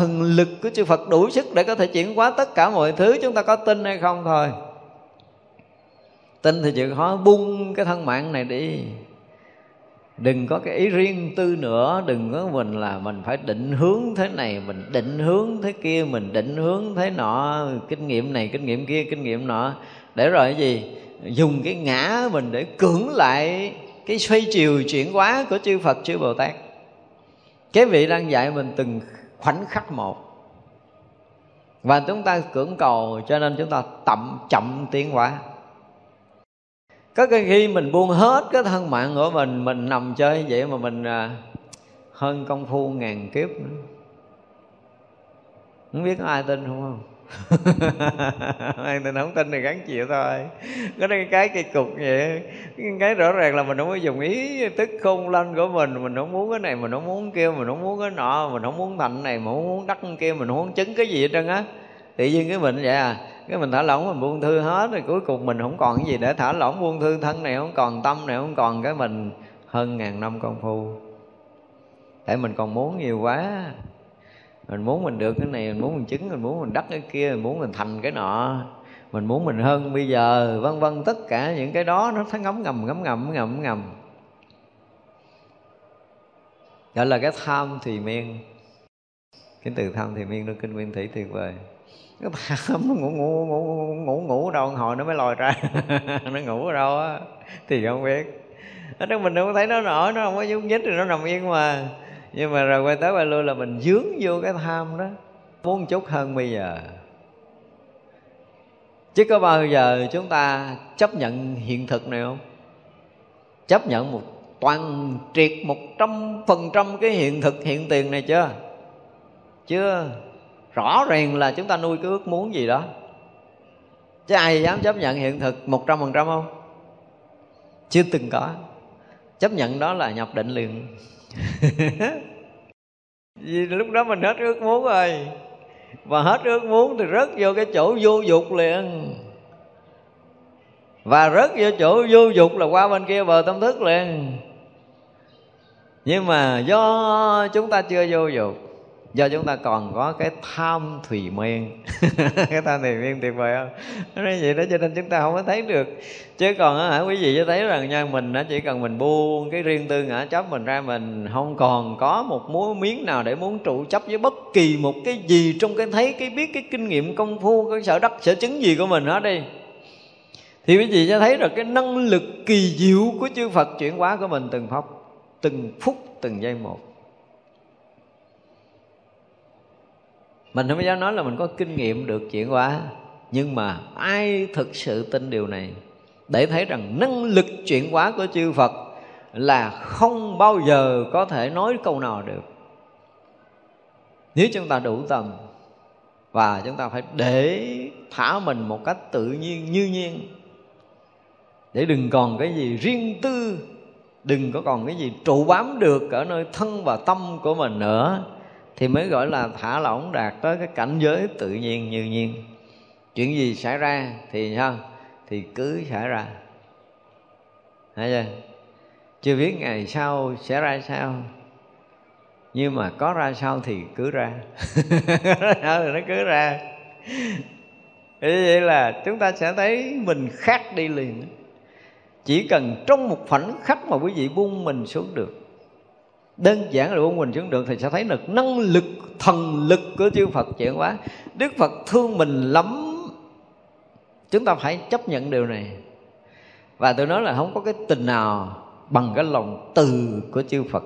thần lực của chư Phật đủ sức để có thể chuyển hóa tất cả mọi thứ, chúng ta có tin hay không thôi. Tin thì chịu khó buông cái thân mạng này đi. Đừng có cái ý riêng tư nữa, đừng có mình là mình phải định hướng thế này, mình định hướng thế kia, mình định hướng thế nọ, kinh nghiệm này, kinh nghiệm kia, kinh nghiệm nọ. Để rồi cái gì? Dùng cái ngã mình để cưỡng lại cái xoay chiều chuyển hóa của chư Phật, chư Bồ Tát. Cái vị đang dạy mình từng khoảnh khắc một. Và chúng ta cưỡng cầu cho nên chúng ta tậm chậm tiến hóa. Có cái khi mình buông hết cái thân mạng của mình mình nằm chơi vậy mà mình à, hơn công phu ngàn kiếp nữa. Không biết có ai tin không không? ai tình không tin thì gắn chịu thôi. Có cái cái cây cục vậy. Cái rõ ràng là mình không có dùng ý tức khôn lên của mình. Mình không muốn cái này, mình không muốn kia, mình không muốn cái nọ, mình không muốn thành này, mình không muốn đắc kia, mình không muốn chứng cái gì hết trơn á. Tự nhiên cái mình vậy à cái mình thả lỏng, mình buông thư hết rồi cuối cùng mình không còn cái gì để thả lỏng, buông thư thân này, không còn tâm này, không còn cái mình. Hơn ngàn năm công phu. Tại mình còn muốn nhiều quá mình muốn mình được cái này, mình muốn mình chứng, mình muốn mình đắc cái kia, mình muốn mình thành cái nọ. Mình muốn mình hơn bây giờ, vân vân, tất cả những cái đó nó thấy ngấm ngầm ngấm ngầm ngầm ngầm. Gọi là cái tham thì miên. Cái từ tham thì miên nó kinh nguyên thủy tuyệt vời. Cái tham ngủ ngủ ngủ ngủ ngủ đâu hồi nó mới lòi ra. Nó ngủ ở đâu á, thì không biết. Ở đó mình không thấy nó nổi, nó không có nhúc nhích, thì nó nằm yên mà nhưng mà rồi quay tới quay lui là mình dướng vô cái tham đó. Muốn chút hơn bây giờ. Chứ có bao giờ chúng ta chấp nhận hiện thực này không? Chấp nhận một toàn triệt một trăm phần trăm cái hiện thực hiện tiền này chưa? Chưa. Rõ ràng là chúng ta nuôi cái ước muốn gì đó. Chứ ai dám chấp nhận hiện thực một trăm phần trăm không? Chưa từng có. Chấp nhận đó là nhập định liền vì lúc đó mình hết ước muốn rồi. Và hết ước muốn thì rớt vô cái chỗ vô dục liền. Và rớt vô chỗ vô dục là qua bên kia bờ tâm thức liền. Nhưng mà do chúng ta chưa vô dục do chúng ta còn có cái tham thùy men cái tham thùy men tuyệt vời không? Nói vậy đó, cho nên chúng ta không có thấy được. Chứ còn á hả, quý vị cho thấy rằng nha, mình nó chỉ cần mình buông cái riêng tư ngã chấp mình ra, mình không còn có một múa miếng nào để muốn trụ chấp với bất kỳ một cái gì trong cái thấy, cái biết, cái kinh nghiệm, công phu, cái sở đắc, sở chứng gì của mình hết đi. Thì quý vị sẽ thấy được cái năng lực kỳ diệu của chư Phật chuyển hóa của mình từng phút từng phút, từng giây một. Mình không dám nói là mình có kinh nghiệm được chuyển hóa nhưng mà ai thực sự tin điều này? Để thấy rằng năng lực chuyển hóa của chư Phật là không bao giờ có thể nói câu nào được. Nếu chúng ta đủ tầm và chúng ta phải để thả mình một cách tự nhiên, như nhiên. Để đừng còn cái gì riêng tư, đừng có còn cái gì trụ bám được ở nơi thân và tâm của mình nữa thì mới gọi là thả lỏng đạt tới cái cảnh giới tự nhiên như nhiên. Chuyện gì xảy ra thì sao? Thì cứ xảy ra. Thấy chưa? Chưa biết ngày sau sẽ ra sao. Nhưng mà có ra sao thì cứ ra. Thì nó cứ ra. Thế vậy là chúng ta sẽ thấy mình khác đi liền. Chỉ cần trong một khoảnh khắc mà quý vị buông mình xuống được đơn giản là buông mình xuống được thì sẽ thấy được năng lực, thần lực của chư Phật chuyển hóa. Đức Phật thương mình lắm. Chúng ta phải chấp nhận điều này. Và tôi nói là không có cái tình nào bằng cái lòng từ của chư Phật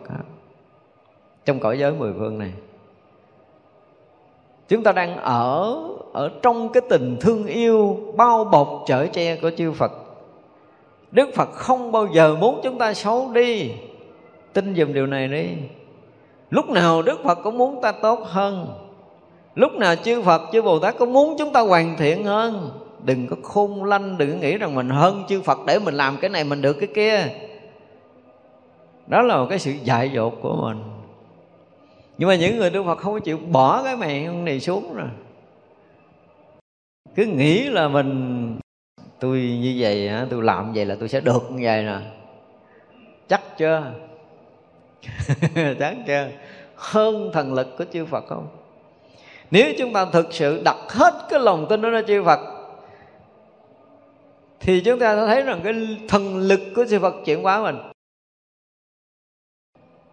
trong cõi giới mười phương này. Chúng ta đang ở ở trong cái tình thương yêu, bao bọc chở che của chư Phật. Đức Phật không bao giờ muốn chúng ta xấu đi tin dùm điều này đi. Lúc nào đức phật cũng muốn ta tốt hơn. Lúc nào chư phật, chư bồ tát cũng muốn chúng ta hoàn thiện hơn. Đừng có khôn lanh, đừng có nghĩ rằng mình hơn chư phật để mình làm cái này, mình được cái kia. Đó là một cái sự dại dột của mình. Nhưng mà những người đức phật không có chịu bỏ cái mày này xuống rồi. Cứ nghĩ là mình, tôi như vậy tôi làm vậy là tôi sẽ được như vậy nè. Chắc chưa? đáng chưa? Hơn thần lực của chư Phật không? Nếu chúng ta thực sự đặt hết cái lòng tin đó ra chư Phật, thì chúng ta sẽ thấy rằng cái thần lực của chư Phật chuyển hóa mình.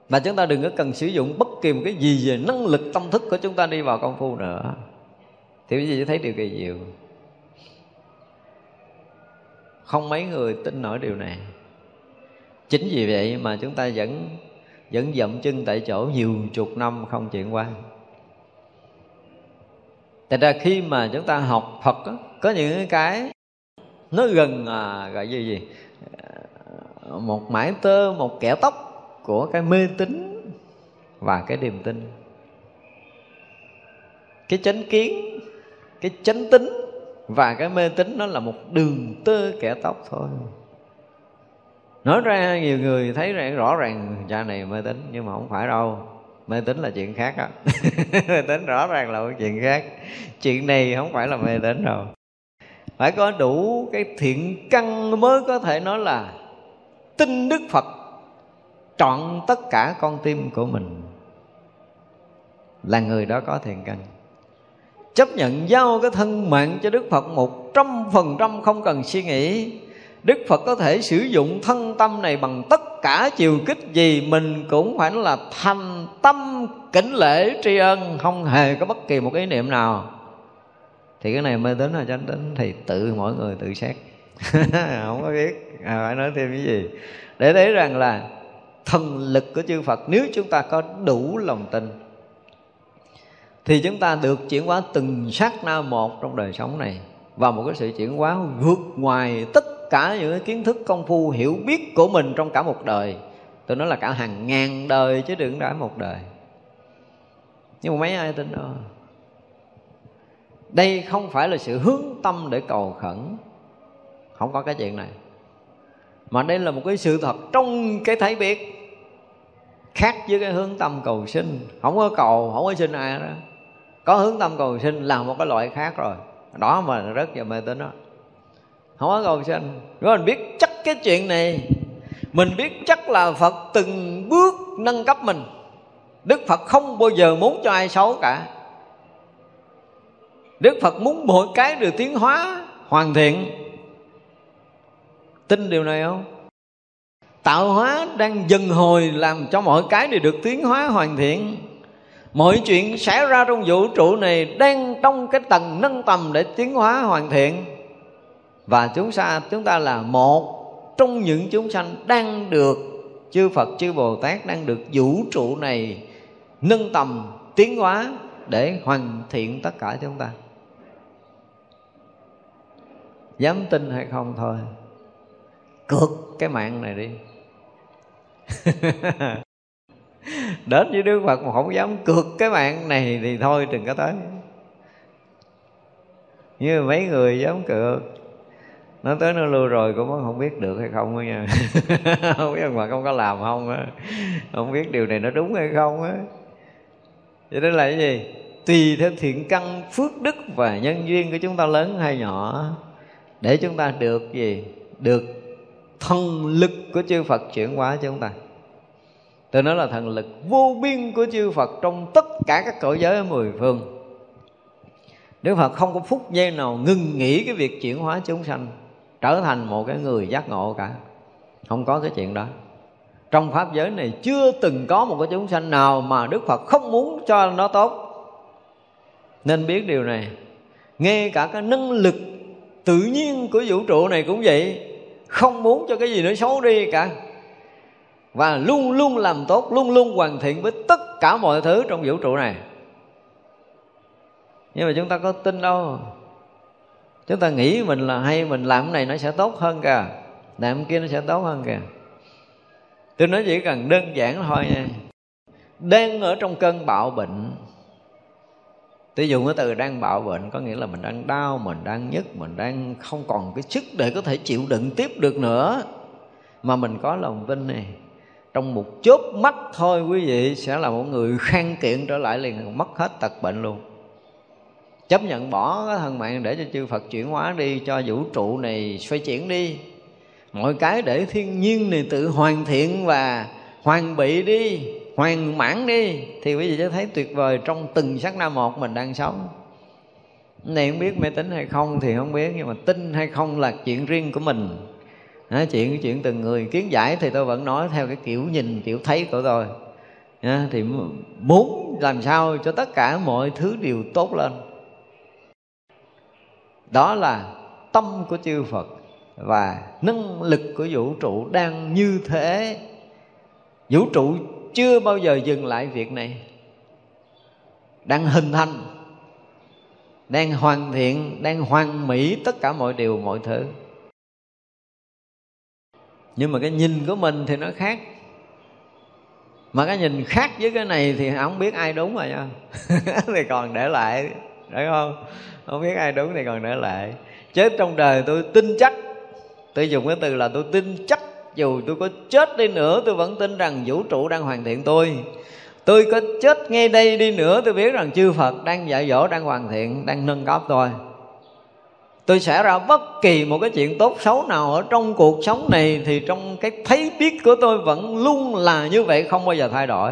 Mà chúng ta đừng có cần sử dụng bất kỳ một cái gì về năng lực tâm thức của chúng ta đi vào công phu nữa. Thì quý vị thấy điều kỳ diệu. Không mấy người tin nổi điều này. Chính vì vậy mà chúng ta vẫn vẫn dậm chân tại chỗ nhiều chục năm không chuyển qua. Thật ra khi mà chúng ta học Phật đó, có những cái nó gần à, gọi như gì? À, một mãi tơ một kẻ tóc của cái mê tín và cái niềm tin. Cái chánh kiến cái chánh tính và cái mê tín nó là một đường tơ kẻ tóc thôi nói ra nhiều người thấy rằng rõ ràng cha này mê tín, nhưng mà không phải đâu. Mê tín là chuyện khác á. Mê tín rõ ràng là một chuyện khác. Chuyện này không phải là mê tín đâu. Phải có đủ cái thiện căn mới có thể nói là tin đức phật trọn tất cả con tim của mình. Là người đó có thiện căn. Chấp nhận giao cái thân mạng cho đức phật một trăm phần trăm không cần suy nghĩ. Đức Phật có thể sử dụng thân tâm này bằng tất cả chiều kích gì Mình cũng phải là thành tâm kính lễ tri ân Không hề có bất kỳ một ý niệm nào. Thì cái này mê tín là chánh tín Thì tự mỗi người tự xét. Không có biết à, Phải nói thêm cái gì. Để thấy rằng là thần lực của chư Phật Nếu chúng ta có đủ lòng tin Thì chúng ta được chuyển hóa từng sát na một trong đời sống này. Và một cái sự chuyển hóa vượt ngoài tất cả những kiến thức công phu hiểu biết của mình trong cả một đời. Tôi nói là cả hàng ngàn đời chứ đừng đã một đời. Nhưng mà mấy ai tin đâu? Đây không phải là sự hướng tâm để cầu khẩn. Không có cái chuyện này. Mà đây là một cái sự thật trong cái thấy biết, khác với cái hướng tâm cầu sinh. Không có cầu, không có sinh ai đó. Có hướng tâm cầu sinh là một cái loại khác rồi. Đó mà rất là mê tín đó không có cầu sanh. Nếu mình biết chắc cái chuyện này. Mình biết chắc là phật từng bước nâng cấp mình. Đức phật không bao giờ muốn cho ai xấu cả. Đức phật muốn mọi cái đều tiến hóa, hoàn thiện. Tin điều này không? Tạo hóa đang dần hồi làm cho mọi cái đều được tiến hóa, hoàn thiện. Mọi chuyện xảy ra trong vũ trụ này đang trong cái tầng nâng tầm để tiến hóa, hoàn thiện và chúng ta chúng ta là một trong những chúng sanh đang được chư Phật, chư Bồ Tát đang được vũ trụ này nâng tầm, tiến hóa để hoàn thiện tất cả chúng ta. Dám tin hay không thôi, cược cái mạng này đi. Đến với Đức Phật mà không dám cược cái mạng này thì thôi, đừng có tới. Như mấy người dám cược nó tới nó lưu rồi, cũng không biết được hay không đó nha. Không biết mà không có làm không á. Không biết điều này nó đúng hay không á. Vậy đó là cái gì? Tùy theo thiện căn, phước đức và nhân duyên của chúng ta lớn hay nhỏ, để chúng ta được gì? Được thần lực của chư Phật chuyển hóa cho chúng ta. Tôi nói là thần lực vô biên của chư Phật trong tất cả các cõi giới ở mười phương. Đức Phật không có phút giây nào ngừng nghỉ cái việc chuyển hóa chúng sanh trở thành một cái người giác ngộ cả. Không có cái chuyện đó. Trong pháp giới này chưa từng có một cái chúng sanh nào mà đức phật không muốn cho nó tốt. Nên biết điều này. Ngay cả cái năng lực tự nhiên của vũ trụ này cũng vậy. Không muốn cho cái gì nó xấu đi cả. Và luôn luôn làm tốt, luôn luôn hoàn thiện với tất cả mọi thứ trong vũ trụ này. Nhưng mà chúng ta có tin đâu? Chúng ta nghĩ mình là hay, mình làm cái này nó sẽ tốt hơn kìa. Làm cái kia nó sẽ tốt hơn kìa. Tôi nói chỉ cần đơn giản thôi nha. Đang ở trong cơn bạo bệnh tôi dùng cái từ đang bạo bệnh có nghĩa là mình đang đau, mình đang nhức, mình đang không còn cái sức để có thể chịu đựng tiếp được nữa. Mà mình có lòng tin này, trong một chớp mắt thôi quý vị sẽ là một người khang kiện trở lại liền, mất hết tật bệnh luôn chấp nhận bỏ cái thân mạng để cho chư Phật chuyển hóa đi cho vũ trụ này xoay chuyển đi. Mọi cái để thiên nhiên này tự hoàn thiện và hoàn bị đi hoàn mãn đi thì quý vị sẽ thấy tuyệt vời trong từng sắc na một mình đang sống. Này không biết mê tín hay không thì không biết nhưng mà tin hay không là chuyện riêng của mình. À, chuyện chuyện từng người. Kiến giải thì tôi vẫn nói theo cái kiểu nhìn kiểu thấy của tôi. À, thì muốn làm sao cho tất cả mọi thứ đều tốt lên? Đó là tâm của chư Phật và năng lực của vũ trụ đang như thế. Vũ trụ chưa bao giờ dừng lại việc này. Đang hình thành, đang hoàn thiện, đang hoàn mỹ tất cả mọi điều, mọi thứ. Nhưng mà cái nhìn của mình thì nó khác. Mà cái nhìn khác với cái này thì không biết ai đúng rồi nha. Thì còn để lại, phải không? Không biết ai đúng thì còn nữa lại. Chết trong đời tôi tin chắc. Tôi dùng cái từ là tôi tin chắc. Dù tôi có chết đi nữa, tôi vẫn tin rằng vũ trụ đang hoàn thiện tôi. Tôi có chết ngay đây đi nữa, tôi biết rằng chư phật đang dạy dỗ, đang hoàn thiện, đang nâng cấp tôi. Tôi sẽ ra bất kỳ một cái chuyện tốt xấu nào ở trong cuộc sống này thì trong cái thấy biết của tôi vẫn luôn là như vậy, không bao giờ thay đổi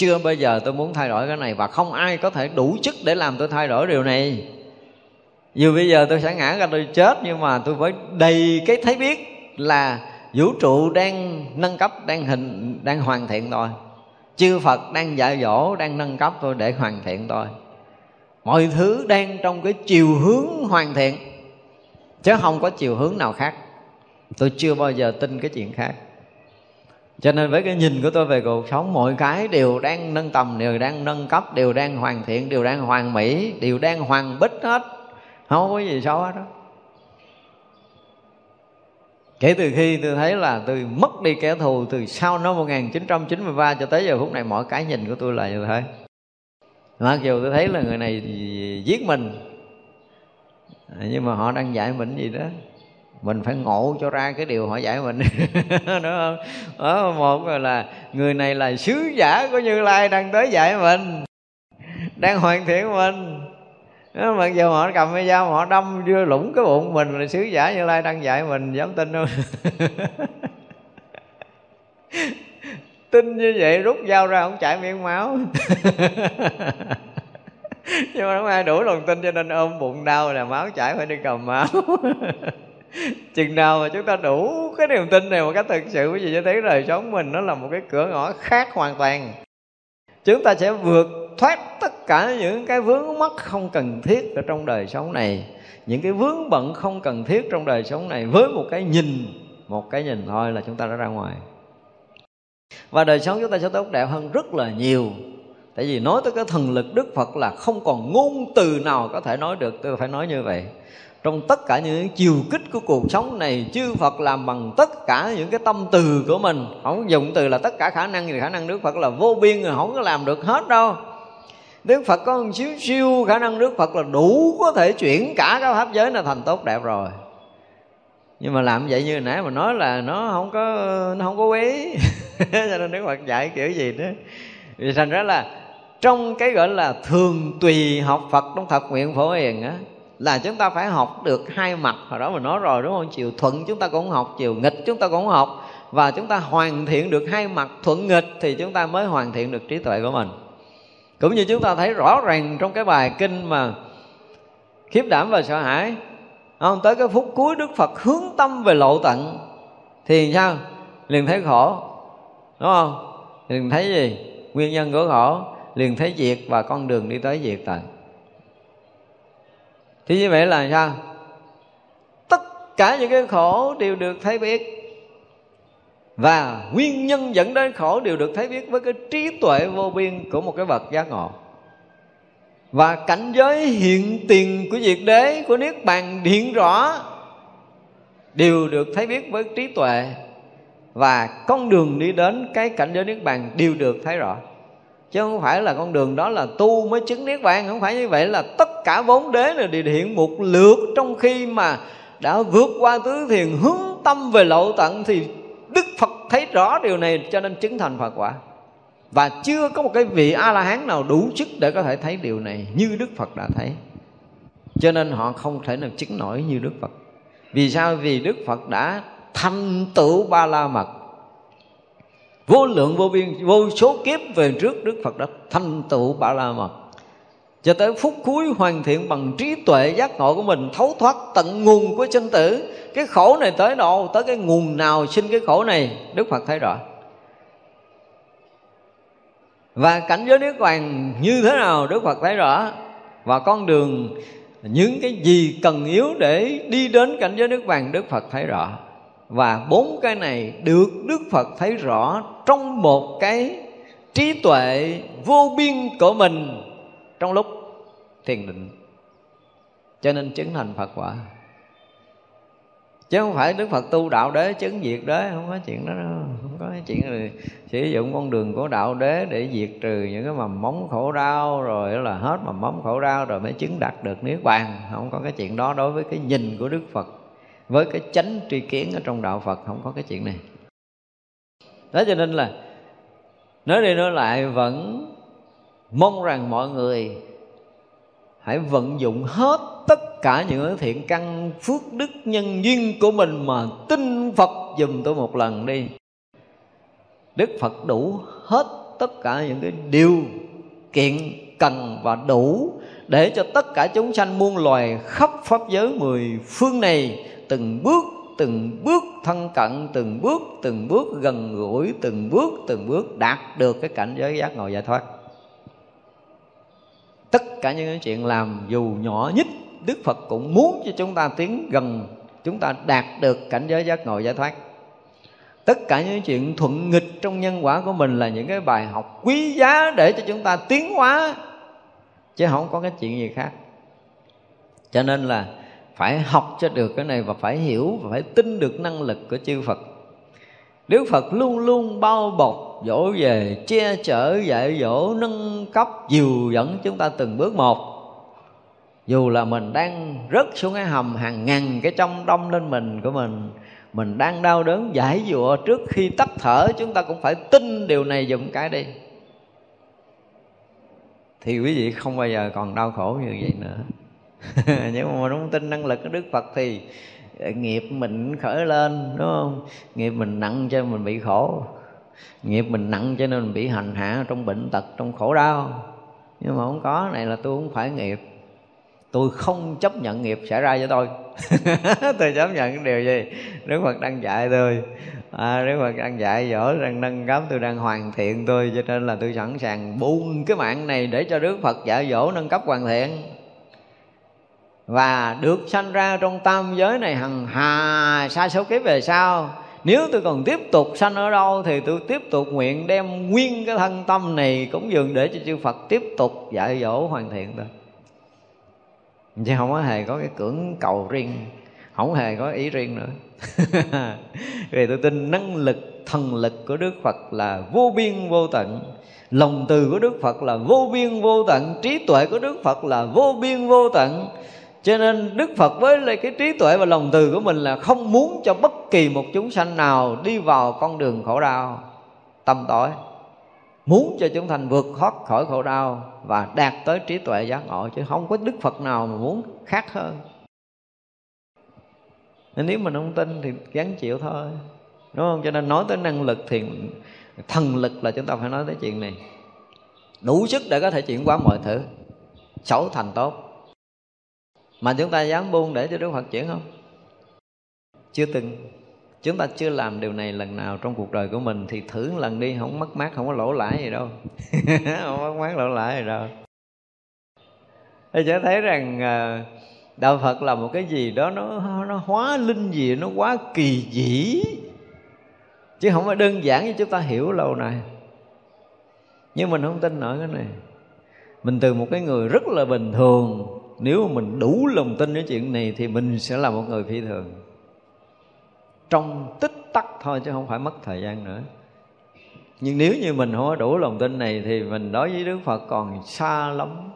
chưa bao giờ tôi muốn thay đổi cái này và không ai có thể đủ chức để làm tôi thay đổi điều này. Dù bây giờ tôi sẽ ngã ra tôi chết, nhưng mà tôi phải đầy cái thấy biết là vũ trụ đang nâng cấp, đang hình, đang hoàn thiện tôi. Chư phật đang dạy dỗ, đang nâng cấp tôi để hoàn thiện tôi. Mọi thứ đang trong cái chiều hướng hoàn thiện, chứ không có chiều hướng nào khác. Tôi chưa bao giờ tin cái chuyện khác cho nên với cái nhìn của tôi về cuộc sống, mọi cái đều đang nâng tầm, đều đang nâng cấp, đều đang hoàn thiện, đều đang hoàn mỹ, đều đang hoàn bích hết. Không có gì xấu hết đó. Kể từ khi tôi thấy là tôi mất đi kẻ thù từ sau năm 1993 cho tới giờ phút này, mọi cái nhìn của tôi là như thế. Mặc dù tôi thấy là người này giết mình, nhưng mà họ đang dạy mình gì đó mình phải ngộ cho ra cái điều họ dạy mình. Đúng không? Đó một là người này là sứ giả của như lai đang tới dạy mình đang hoàn thiện mình. Đó, mặc dù họ cầm cái dao họ đâm đưa lũng cái bụng mình là sứ giả như lai đang dạy mình dám tin không? Tin như vậy rút dao ra không chảy miếng máu. Nhưng mà không ai đủ lòng tin cho nên ôm bụng đau là máu chảy phải đi cầm máu. chừng nào mà chúng ta đủ cái niềm tin này một cách thực sự quý vị sẽ thấy đời sống mình nó là một cái cửa ngõ khác hoàn toàn. Chúng ta sẽ vượt thoát tất cả những cái vướng mắc không cần thiết ở trong đời sống này. Những cái vướng bận không cần thiết trong đời sống này với một cái nhìn, một cái nhìn thôi là chúng ta đã ra ngoài. Và đời sống chúng ta sẽ tốt đẹp hơn rất là nhiều. Tại vì nói tới cái thần lực đức phật là không còn ngôn từ nào có thể nói được, tôi phải nói như vậy trong tất cả những chiều kích của cuộc sống này, chư Phật làm bằng tất cả những cái tâm từ của mình. Không dùng từ là tất cả khả năng thì khả năng Đức Phật là vô biên rồi không có làm được hết đâu. Đức Phật có một xíu siêu khả năng Đức Phật là đủ có thể chuyển cả cái pháp giới là thành tốt đẹp rồi. Nhưng mà làm vậy như nãy mà nói là nó không có, nó không có quý. Cho nên Đức Phật dạy kiểu gì đó vì thành ra là trong cái gọi là thường tùy học Phật trong thập nguyện phổ hiền á là chúng ta phải học được hai mặt. Hồi đó mình nói rồi, đúng không? Chiều thuận chúng ta cũng học, chiều nghịch chúng ta cũng học. Và chúng ta hoàn thiện được hai mặt, thuận nghịch thì chúng ta mới hoàn thiện được trí tuệ của mình. Cũng như chúng ta thấy rõ ràng trong cái bài kinh mà khiếp đảm và sợ hãi, không, tới cái phút cuối đức phật hướng tâm về lộ tận, thì sao? Liền thấy khổ, đúng không? Liền thấy gì? Nguyên nhân của khổ, liền thấy diệt và con đường đi tới diệt tận thì như vậy là sao? Tất cả những cái khổ đều được thấy biết. Và nguyên nhân dẫn đến khổ đều được thấy biết với cái trí tuệ vô biên của một cái bậc giác ngộ. Và cảnh giới hiện tiền của diệt đế, của niết bàn hiện rõ, đều được thấy biết với trí tuệ. Và con đường đi đến cái cảnh giới niết bàn đều được thấy rõ chứ không phải là con đường đó là tu mới chứng niết bàn, không phải như vậy là tất cả bốn đế là đều hiện một lượt. Trong khi mà đã vượt qua tứ thiền, hướng tâm về lộ tận, thì đức phật thấy rõ điều này, cho nên chứng thành phật quả. Và chưa có một cái vị a la hán nào đủ sức để có thể thấy điều này như đức phật đã thấy. Cho nên họ không thể nào chứng nổi như đức phật. Vì sao? Vì đức phật đã thành tựu ba la mật vô lượng vô biên, vô số kiếp về trước đức phật đã thành tựu bà la mật cho tới phút cuối hoàn thiện bằng trí tuệ giác ngộ của mình, thấu thoát tận nguồn của sinh tử. Cái khổ này tới độ, tới cái nguồn nào sinh cái khổ này, đức phật thấy rõ. Và cảnh giới niết bàn như thế nào, đức phật thấy rõ. Và con đường, những cái gì cần yếu để đi đến cảnh giới niết bàn, đức phật thấy rõ và bốn cái này được đức phật thấy rõ trong một cái trí tuệ vô biên của mình trong lúc thiền định. Cho nên chứng thành phật quả. Chứ không phải đức phật tu đạo đế chứng diệt đế, không có chuyện đó đâu, không có cái chuyện là sử dụng con đường của đạo đế để diệt trừ những cái mầm móng khổ đau, rồi là hết mầm móng khổ đau rồi mới chứng đạt được niết bàn. Không có cái chuyện đó đối với cái nhìn của đức phật với cái chánh tri kiến ở trong đạo phật, không có cái chuyện này. Đó cho nên là, nói đi nói lại vẫn mong rằng mọi người hãy vận dụng hết tất cả những thiện căn, phước đức, nhân duyên của mình mà tin Phật dùm tôi một lần đi. Đức Phật đủ hết tất cả những cái điều kiện cần và đủ để cho tất cả chúng sanh muôn loài khắp pháp giới mười phương này từng bước từng bước thân cận, từng bước từng bước gần gũi, từng bước từng bước đạt được cái cảnh giới giác ngộ giải thoát. Tất cả những cái chuyện làm dù nhỏ nhất, đức phật cũng muốn cho chúng ta tiến gần, chúng ta đạt được cảnh giới giác ngộ giải thoát. Tất cả những chuyện thuận nghịch trong nhân quả của mình là những cái bài học quý giá để cho chúng ta tiến hóa, chứ không có cái chuyện gì khác. Cho nên là phải học cho được cái này và phải hiểu và phải tin được năng lực của chư Phật. Đức Phật luôn luôn bao bọc dỗ về, che chở, dạy dỗ, nâng cấp, dìu dẫn chúng ta từng bước một, dù là mình đang rớt xuống cái hầm hàng ngàn cái trong đông lên mình của mình mình đang đau đớn, giải dụa trước khi tắt thở, chúng ta cũng phải tin điều này dùm cái đi. Thì quý vị không bao giờ còn đau khổ như vậy nữa. nhưng mà mình không tin năng lực của đức phật thì ờ, nghiệp mình khởi lên đúng không? Nghiệp mình nặng cho mình bị khổ. Nghiệp mình nặng cho nên mình bị hành hạ trong bệnh tật trong khổ đau. Nhưng mà không có này là tôi không phải nghiệp. Tôi không chấp nhận nghiệp xảy ra cho tôi. Tôi chấp nhận cái điều gì? Đức phật đang dạy tôi. À, đức phật đang dạy dỗ đang nâng cấp tôi đang hoàn thiện tôi cho nên là tôi sẵn sàng buông cái mạng này để cho đức phật dạy dỗ nâng cấp hoàn thiện và được sanh ra trong tam giới này hằng hà, sa số kiếp về sau. Nếu tôi còn tiếp tục sanh ở đâu thì tôi tiếp tục nguyện đem nguyên cái thân tâm này cũng dường để cho chư Phật tiếp tục dạy dỗ hoàn thiện thôi chứ không có hề có cái cưỡng cầu riêng, không hề có ý riêng nữa. Vì tôi tin năng lực, thần lực của đức phật là vô biên vô tận. Lòng từ của đức phật là vô biên vô tận. Trí tuệ của đức phật là vô biên vô tận cho nên đức phật với lại cái trí tuệ và lòng từ của mình là không muốn cho bất kỳ một chúng sanh nào đi vào con đường khổ đau tâm tối muốn cho chúng thành vượt thoát khỏi khổ đau và đạt tới trí tuệ giác ngộ, chứ không có đức phật nào mà muốn khác hơn. Nên nếu mình không tin thì gắn chịu thôi, đúng không? Cho nên nói tới năng lực thì thần lực là chúng ta phải nói tới chuyện này. Đủ sức để có thể chuyển hóa mọi thứ, xấu thành tốt mà chúng ta dám buông để cho đức phật chuyển không? Chưa từng. Chúng ta chưa làm điều này lần nào trong cuộc đời của mình, thì thử lần đi, không mất mát, không có lỗ lãi gì đâu. Không mất mát, lỗ lãi gì đâu. Thì sẽ thấy rằng à, đạo phật là một cái gì đó nó nó hóa linh gì, nó quá kỳ dĩ. Chứ không phải đơn giản như chúng ta hiểu lâu này nhưng mình không tin nổi cái này. Mình từ một cái người rất là bình thường nếu mà mình đủ lòng tin cái chuyện này thì mình sẽ là một người phi thường. Trong tích tắc thôi chứ không phải mất thời gian nữa. Nhưng nếu như mình không có đủ lòng tin này thì mình đối với đức phật còn xa lắm.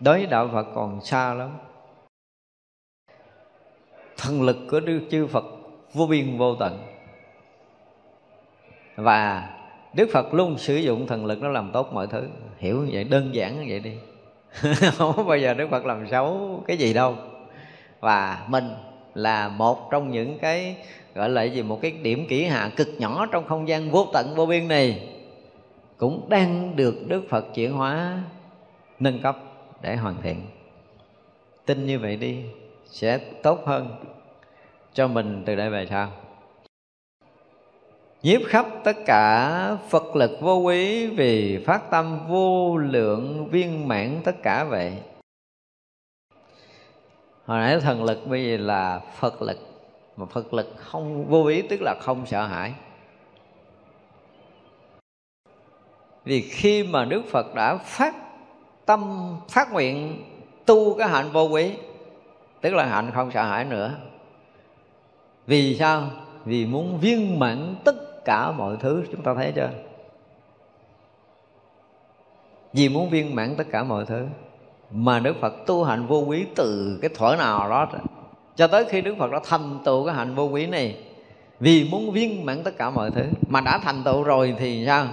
Đối với đạo phật còn xa lắm. Thần lực của đức chư phật vô biên vô tận. Và đức phật luôn sử dụng thần lực nó làm tốt mọi thứ. Hiểu như vậy, đơn giản như vậy đi. không bao giờ đức phật làm xấu cái gì đâu. Và mình là một trong những cái, gọi là gì, một cái điểm kỹ hạ cực nhỏ trong không gian vô tận vô biên này. Cũng đang được Đức Phật chuyển hóa, nâng cấp để hoàn thiện. Tin như vậy đi, sẽ tốt hơn cho mình từ đây về sau nhiếp khắp tất cả phật lực vô quý vì phát tâm vô lượng viên mãn tất cả vậy. Hồi nãy thần lực bây giờ là phật lực, mà phật lực không vô ý, tức là không sợ hãi. Vì khi mà đức phật đã phát tâm, phát nguyện tu cái hạnh vô quý tức là hạnh không sợ hãi nữa. Vì sao? Vì muốn viên mãn tất cả mọi thứ chúng ta thấy chưa? Vì muốn viên mãn tất cả mọi thứ mà Đức Phật tu hành vô quý từ cái thuở nào đó. Cho tới khi Đức Phật đã thành tựu cái hạnh vô quý này, vì muốn viên mãn tất cả mọi thứ mà đã thành tựu rồi thì sao?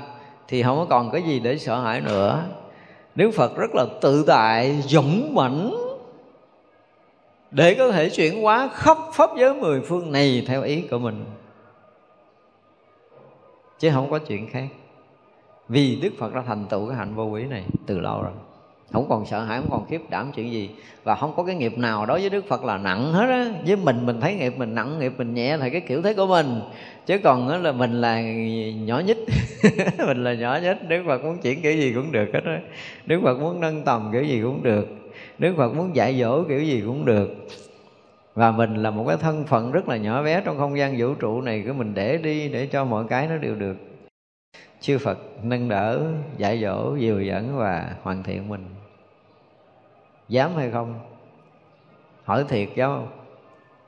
Thì không có còn cái gì để sợ hãi nữa. Đức Phật rất là tự tại, dũng mãnh để có thể chuyển hóa khắp pháp giới mười phương này theo ý của mình chứ không có chuyện khác. Vì Đức Phật đã thành tựu cái hạnh vô quý này từ lâu rồi. Không còn sợ hãi, không còn khiếp đảm chuyện gì. Và không có cái nghiệp nào đối với đức phật là nặng hết á. Với mình mình thấy nghiệp mình nặng, nghiệp mình nhẹ là cái kiểu thế của mình. Chứ còn đó là mình là nhỏ nhất. Mình là nhỏ nhất. Đức phật muốn chuyển kiểu gì cũng được hết á. Đức phật muốn nâng tầm kiểu gì cũng được. Đức phật muốn dạy dỗ kiểu gì cũng được và mình là một cái thân phận rất là nhỏ bé trong không gian vũ trụ này của mình để đi để cho mọi cái nó đều được. Chư Phật nâng đỡ dạy dỗ, dìu dẫn và hoàn thiện mình. Dám hay không? Hỏi thiệt dám không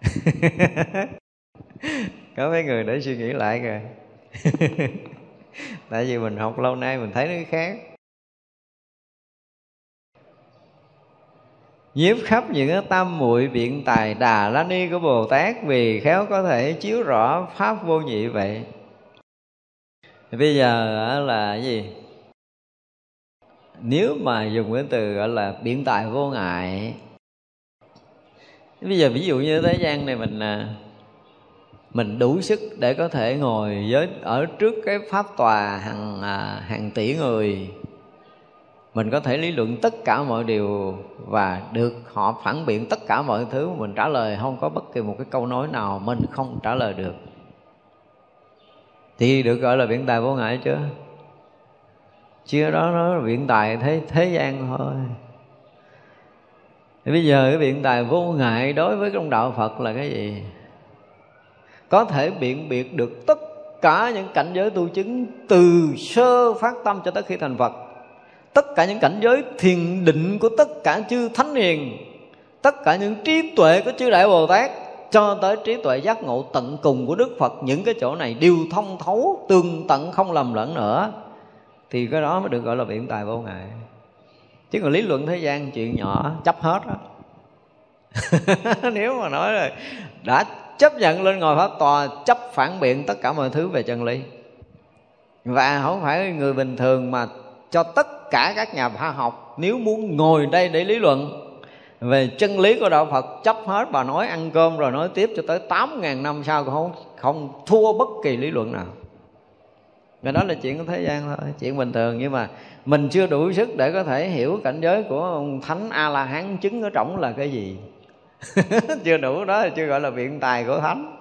có mấy người để suy nghĩ lại kìa. Tại vì mình học lâu nay mình thấy nó khác. Nhiếp khắp những cái tam muội biện tài đà la ni của bồ tát vì khéo có thể chiếu rõ pháp vô nhị vậy. Thì bây giờ là gì? Nếu mà dùng cái từ gọi là biện tài vô ngại, bây giờ ví dụ như thế gian này mình à, mình đủ sức để có thể ngồi với, ở trước cái pháp tòa hàng à, hàng tỷ người mình có thể lý luận tất cả mọi điều và được họ phản biện tất cả mọi thứ mình trả lời không có bất kỳ một cái câu nói nào mình không trả lời được thì được gọi là biện tài vô ngại chưa chưa đó nó là biện tài thế thế gian thôi thì bây giờ cái biện tài vô ngại đối với trong đạo Phật là cái gì? Có thể biện biệt được tất cả những cảnh giới tu chứng từ sơ phát tâm cho tới khi thành Phật. Tất cả những cảnh giới thiền định của tất cả chư thánh hiền, tất cả những trí tuệ của chư đại Bồ Tát cho tới trí tuệ giác ngộ tận cùng của Đức Phật những cái chỗ này đều thông thấu tương tận không lầm lẫn nữa thì cái đó mới được gọi là biện tài vô ngại. Chứ còn lý luận thế gian chuyện nhỏ chấp hết á. Nếu mà nói rồi đã chấp nhận lên ngồi pháp tòa chấp phản biện tất cả mọi thứ về chân lý. Và không phải người bình thường mà cho tất cả các nhà khoa học nếu muốn ngồi đây để lý luận về chân lý của đạo Phật, chấp hết bà nói ăn cơm rồi nói tiếp cho tới tám ngàn năm sau cũng không không thua bất kỳ lý luận nào. Và đó là chuyện của thế gian thôi, chuyện bình thường. Nhưng mà mình chưa đủ sức để có thể hiểu cảnh giới của ông thánh a la hán chứng ở trọng là cái gì. Chưa đủ đó là chưa gọi là biện tài của thánh.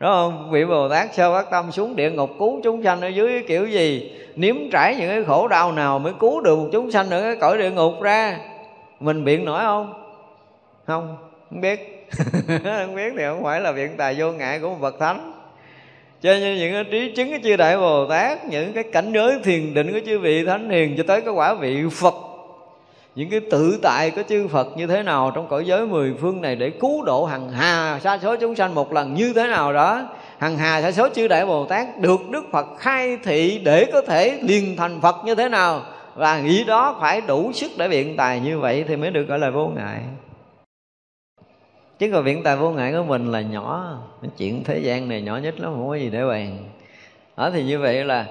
Đúng không? Vị bồ tát sơ phát tâm xuống địa ngục cứu chúng sanh ở dưới kiểu gì? Nếm trải những cái khổ đau nào mới cứu được một chúng sanh ở cái cõi địa ngục ra. Mình biện nổi không? Không không biết. Không biết thì không phải là biện tài vô ngại của một bậc thánh. Cho nên những cái trí chứng của chư đại bồ tát, những cái cảnh giới thiền định của chư vị thánh hiền cho tới cái quả vị phật những cái tự tại của chư Phật như thế nào trong cõi giới mười phương này để cứu độ hằng hà, sa số chúng sanh một lần như thế nào đó? Hằng hà, sa số chư đại Bồ Tát được Đức Phật khai thị để có thể liền thành Phật như thế nào? Và nghĩ đó phải đủ sức để biện tài như vậy thì mới được gọi là vô ngại. Chứ còn biện tài vô ngại của mình là nhỏ. Chuyện thế gian này nhỏ nhất lắm, không có gì để bàn. Đó thì như vậy là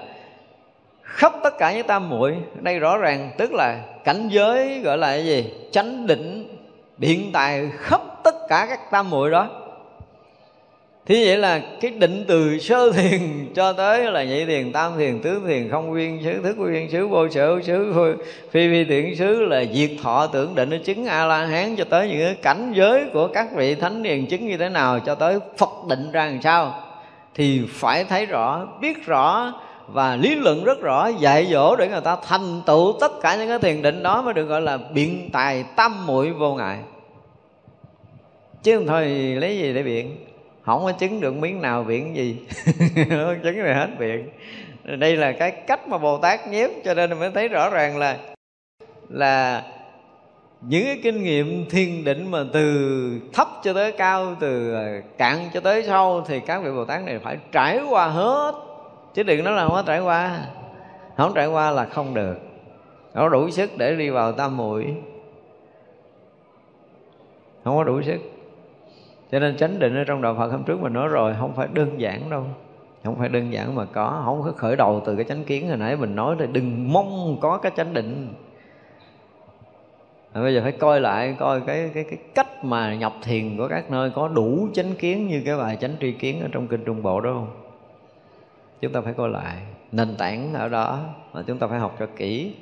khắp tất cả những tam muội, đây rõ ràng tức là cảnh giới gọi là cái gì? Chánh định biện tài khắp tất cả các tam muội đó. Thì vậy là cái định từ sơ thiền cho tới là nhị thiền, tam thiền, tứ thiền, không nguyên xứ, thức nguyên xứ, vô, sở, xứ phi phi tiện xứ là diệt thọ tưởng định, nó chứng a la hán cho tới những cái cảnh giới của các vị thánh điền chứng như thế nào, cho tới phật định ra làm sao. Thì phải thấy rõ, biết rõ và lý luận rất rõ, dạy dỗ để người ta thành tựu tất cả những cái thiền định đó mới được gọi là biện tài tam muội vô ngại. Chứ không thôi lấy gì để biện? Không có chứng được miếng nào biện gì. Không chứng này hết biện. Đây là cái cách mà bồ tát nhiếp cho nên mới thấy rõ ràng là là những cái kinh nghiệm thiền định mà từ thấp cho tới cao, từ cạn cho tới sâu thì các vị bồ tát này phải trải qua hết chứ đừng nói là không có trải qua. Không trải qua là không được. Không đủ sức để đi vào tam muội. Không có đủ sức. Cho nên chánh định ở trong đạo Phật hôm trước mình nói rồi không phải đơn giản đâu. Không phải đơn giản mà có. Không có khởi đầu từ cái chánh kiến hồi nãy mình nói thì đừng mong có cái chánh định. À, bây giờ phải coi lại coi cái cái cái cách mà nhập thiền của các nơi có đủ chánh kiến như cái bài chánh tri kiến ở trong kinh trung bộ đó không? Chúng ta phải coi lại nền tảng ở đó mà chúng ta phải học cho kỹ.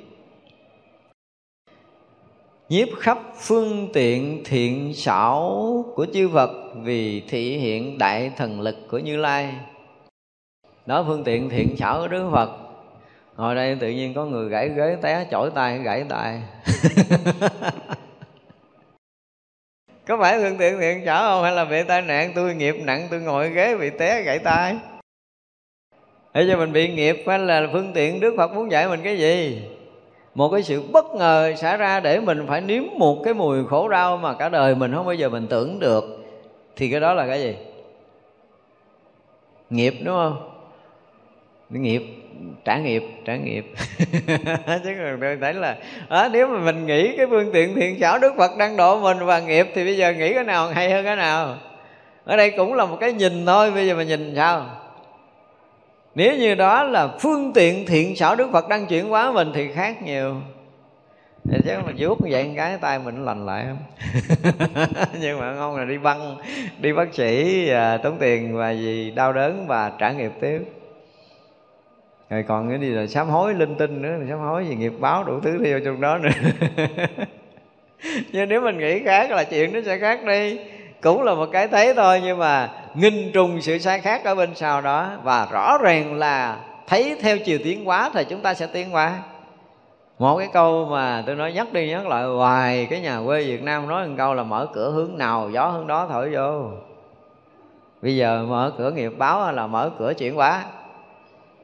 Nhiếp khắp phương tiện thiện xảo của chư Phật vì thị hiện đại thần lực của Như Lai. Đó, phương tiện thiện xảo của Đức Phật. Ngồi đây tự nhiên có người gãy ghế té, chổi tay gãy tay. Có phải phương tiện thiện xảo không? Hay là bị tai nạn, tôi nghiệp nặng, tôi ngồi ghế bị té gãy tay? Để cho mình bị nghiệp hay là phương tiện Đức Phật muốn dạy mình cái gì? Một cái sự bất ngờ xảy ra để mình phải nếm một cái mùi khổ đau mà cả đời mình không bao giờ mình tưởng được. Thì cái đó là cái gì? Nghiệp đúng không? Nghiệp trả nghiệp trả nghiệp. Chứ còn tôi thấy là à, nếu mà mình nghĩ cái phương tiện thiện xảo đức phật đang độ mình và nghiệp thì bây giờ nghĩ cái nào hay hơn cái nào? Ở đây cũng là một cái nhìn thôi bây giờ mình nhìn sao? Nếu như đó là phương tiện thiện xảo đức phật đang chuyển hóa mình thì khác nhiều. Thì chắc mà vuốt vậy cái tay mình lành lại không? Nhưng mà ngon là đi băng đi bác sĩ à, tốn tiền và gì đau đớn và trả nghiệp tiếp. Rồi còn cái gì là sám hối linh tinh nữa sám hối gì nghiệp báo đủ thứ theo trong đó nữa. Nhưng nếu mình nghĩ khác là chuyện nó sẽ khác đi. Cũng là một cái thấy thôi nhưng mà nghinh trùng sự sai khác ở bên sau đó, và rõ ràng là thấy theo chiều tiến hóa thì chúng ta sẽ tiến hóa. Một cái câu mà tôi nói nhắc đi nhắc lại, hoài cái nhà quê Việt Nam nói một câu là mở cửa hướng nào, gió hướng đó thổi vô. Bây giờ mở cửa nghiệp báo là mở cửa chuyển hóa?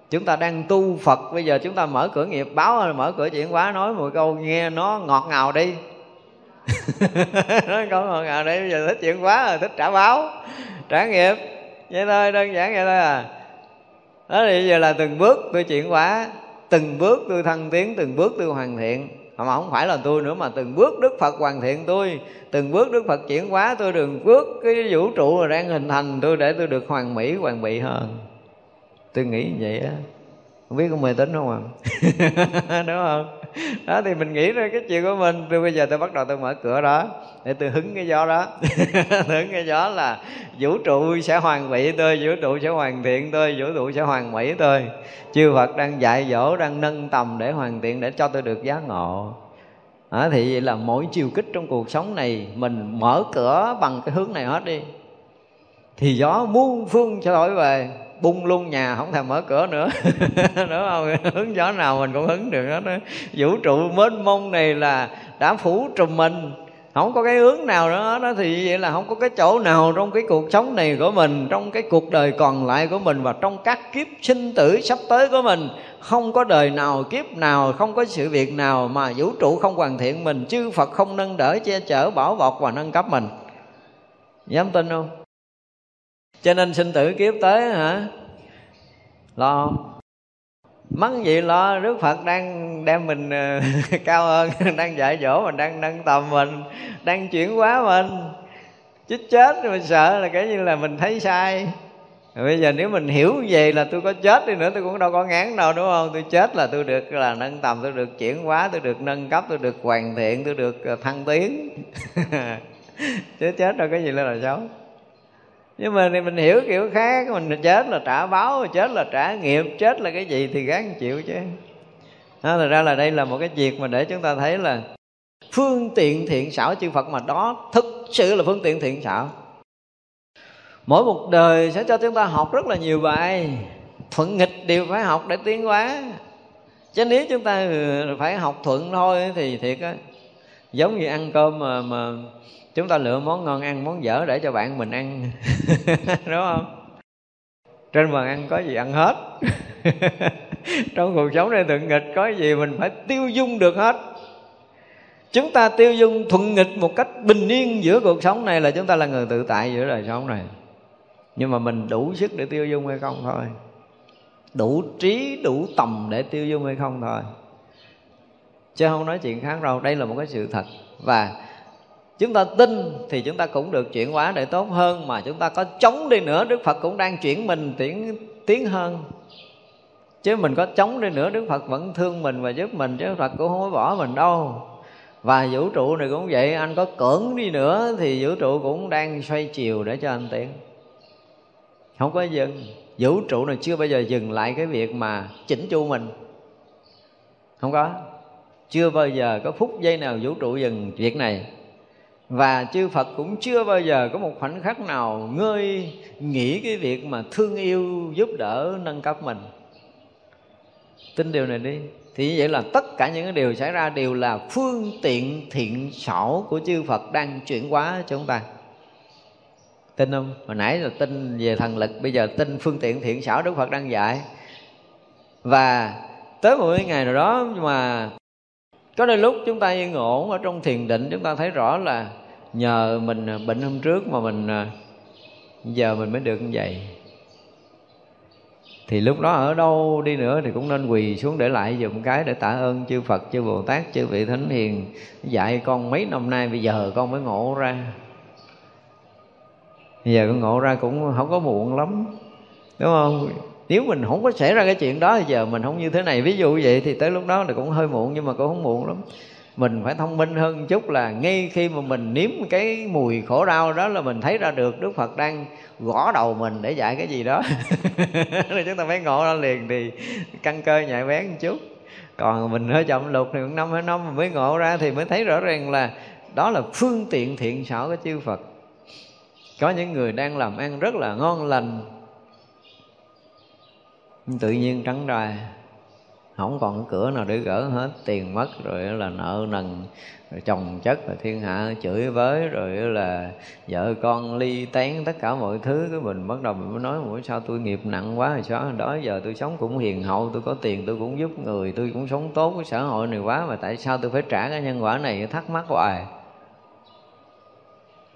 Chúng ta đang tu Phật, bây giờ chúng ta mở cửa nghiệp báo hay là mở cửa chuyển hóa? Nói một câu nghe nó ngọt ngào đi nói con ngọt ngào đây bây giờ thích chuyện quá rồi thích trả báo, trả nghiệp. Vậy thôi, đơn giản vậy thôi à. Đó thì giờ là từng bước tôi chuyển hóa, từng bước tôi thăng tiến, từng bước tôi hoàn thiện. Mà không phải là tôi nữa, mà từng bước đức phật hoàn thiện tôi, từng bước đức phật chuyển hóa tôi đường bước cái vũ trụ mà đang hình thành tôi để tôi được hoàn mỹ, hoàn bị hơn. Tôi nghĩ vậy á. Không biết có mê tín không à? Đúng không? đó thì mình nghĩ ra cái chuyện của mình. Từ bây giờ tôi bắt đầu tôi mở cửa đó để tôi hứng cái gió đó. Hứng cái gió là vũ trụ sẽ hoàn mỹ tôi vũ trụ sẽ hoàn thiện tôi vũ trụ sẽ hoàn mỹ tôi chư phật đang dạy dỗ đang nâng tầm để hoàn thiện để cho tôi được giá ngộ. À, thì vậy là mỗi chiều kích trong cuộc sống này mình mở cửa bằng cái hướng này hết đi. Thì gió muôn phương sẽ thổi về bung luôn nhà, không thèm mở cửa nữa. Đúng không? Hướng gió nào mình cũng hứng được hết đó vũ trụ mênh mông này là đã phủ trùm mình. Không có cái hướng nào nữa đó thì vậy là không có cái chỗ nào trong cái cuộc sống này của mình, trong cái cuộc đời còn lại của mình và trong các kiếp sinh tử sắp tới của mình. Không có đời nào, kiếp nào, không có sự việc nào mà vũ trụ không hoàn thiện mình. Chư phật không nâng đỡ che chở, bảo bọc và nâng cấp mình. Dám tin không? Cho nên sinh tử kiếp tới hả? Lo mắng gì lo đức phật đang đem mình ờ, cao hơn đang dạy dỗ mình đang nâng tầm mình đang chuyển hóa mình. Chết chết mình sợ là cái như là mình thấy sai. Rồi bây giờ nếu mình hiểu về là tôi có chết đi nữa tôi cũng đâu có ngán đâu đúng không? Tôi chết là tôi được là nâng tầm tôi được chuyển hóa tôi được nâng cấp tôi được hoàn thiện tôi được ờ, thăng tiến. Chứ chết đâu có gì là, là xấu nhưng mà mình hiểu kiểu khác mình chết là trả báo chết là trả nghiệp chết là cái gì thì gắng chịu chứ. Đó, thật ra là đây là một cái việc mà để chúng ta thấy là phương tiện thiện xảo chư Phật mà đó thực sự là phương tiện thiện xảo. Mỗi một đời sẽ cho chúng ta học rất là nhiều bài thuận nghịch đều phải học để tiến hóa. Chứ nếu chúng ta phải học thuận thôi thì thiệt á giống như ăn cơm mà mà chúng ta lựa món ngon ăn, món dở để cho bạn mình ăn. Đúng không? Trên bàn ăn có gì ăn hết? Trong cuộc sống này thuận nghịch có gì mình phải tiêu dung được hết? Chúng ta tiêu dung thuận nghịch một cách bình yên giữa cuộc sống này là chúng ta là người tự tại giữa đời sống này. Nhưng mà mình đủ sức để tiêu dung hay không thôi. Đủ trí, đủ tầm để tiêu dung hay không thôi. Chứ không nói chuyện khác đâu đây là một cái sự thật. Và chúng ta tin thì chúng ta cũng được chuyển hóa để tốt hơn, mà chúng ta có chống đi nữa, đức phật cũng đang chuyển mình tiến tiến hơn. Chứ mình có chống đi nữa, đức phật vẫn thương mình và giúp mình, chứ phật cũng không có bỏ mình đâu. Và vũ trụ này cũng vậy, anh có cưỡng đi nữa thì vũ trụ cũng đang xoay chiều để cho anh tiến. Không có dừng. Vũ trụ này chưa bao giờ dừng lại cái việc mà chỉnh chu mình. Không có. Chưa bao giờ có phút giây nào vũ trụ dừng việc này và chư Phật cũng chưa bao giờ có một khoảnh khắc nào ngơi, nghĩ cái việc mà thương yêu giúp đỡ, nâng cấp mình. Tin điều này đi. Thì như vậy là tất cả những cái điều xảy ra đều là phương tiện thiện xảo của chư Phật đang chuyển hóa cho chúng ta. Tin không? Hồi nãy là tin về thần lực, bây giờ tin phương tiện thiện xảo Đức Phật đang dạy. Và tới một ngày nào đó mà có đôi lúc chúng ta yên ổn ở trong thiền định, chúng ta thấy rõ là nhờ mình à, bệnh hôm trước mà mình à, giờ mình mới được như vậy. Thì lúc đó ở đâu đi nữa thì cũng nên quỳ xuống để lại dùm cái để tạ ơn chư Phật, chư Bồ Tát, chư vị Thánh Hiền. Dạy con mấy năm nay bây giờ con mới ngộ ra. Bây giờ con ngộ ra cũng không có muộn lắm đúng không? Nếu mình không có xảy ra cái chuyện đó thì giờ mình không như thế này. Ví dụ vậy thì tới lúc đó thì cũng hơi muộn nhưng mà cũng không muộn lắm mình phải thông minh hơn một chút là ngay khi mà mình nếm cái mùi khổ đau đó là mình thấy ra được Đức Phật đang gõ đầu mình để dạy cái gì đó. Rồi chúng ta phải ngộ ra liền thì căn cơ nhạy bén một chút. Còn mình hơi chậm lục thì năm hai năm mới ngộ ra thì mới thấy rõ ràng là đó là phương tiện thiện xảo của chư Phật. Có những người đang làm ăn rất là ngon lành, tự nhiên trắng ra không còn cửa nào để gỡ hết, tiền mất, rồi là nợ nần, rồi chồng chất, rồi thiên hạ chửi với rồi là vợ con ly tán, tất cả mọi thứ. Cái mình bắt đầu mình mới nói mỗi sao tôi nghiệp nặng quá rồi sao? Đó, giờ tôi sống cũng hiền hậu, tôi có tiền, tôi cũng giúp người, tôi cũng sống tốt với xã hội này quá, mà tại sao tôi phải trả cái nhân quả này? Thắc mắc hoài.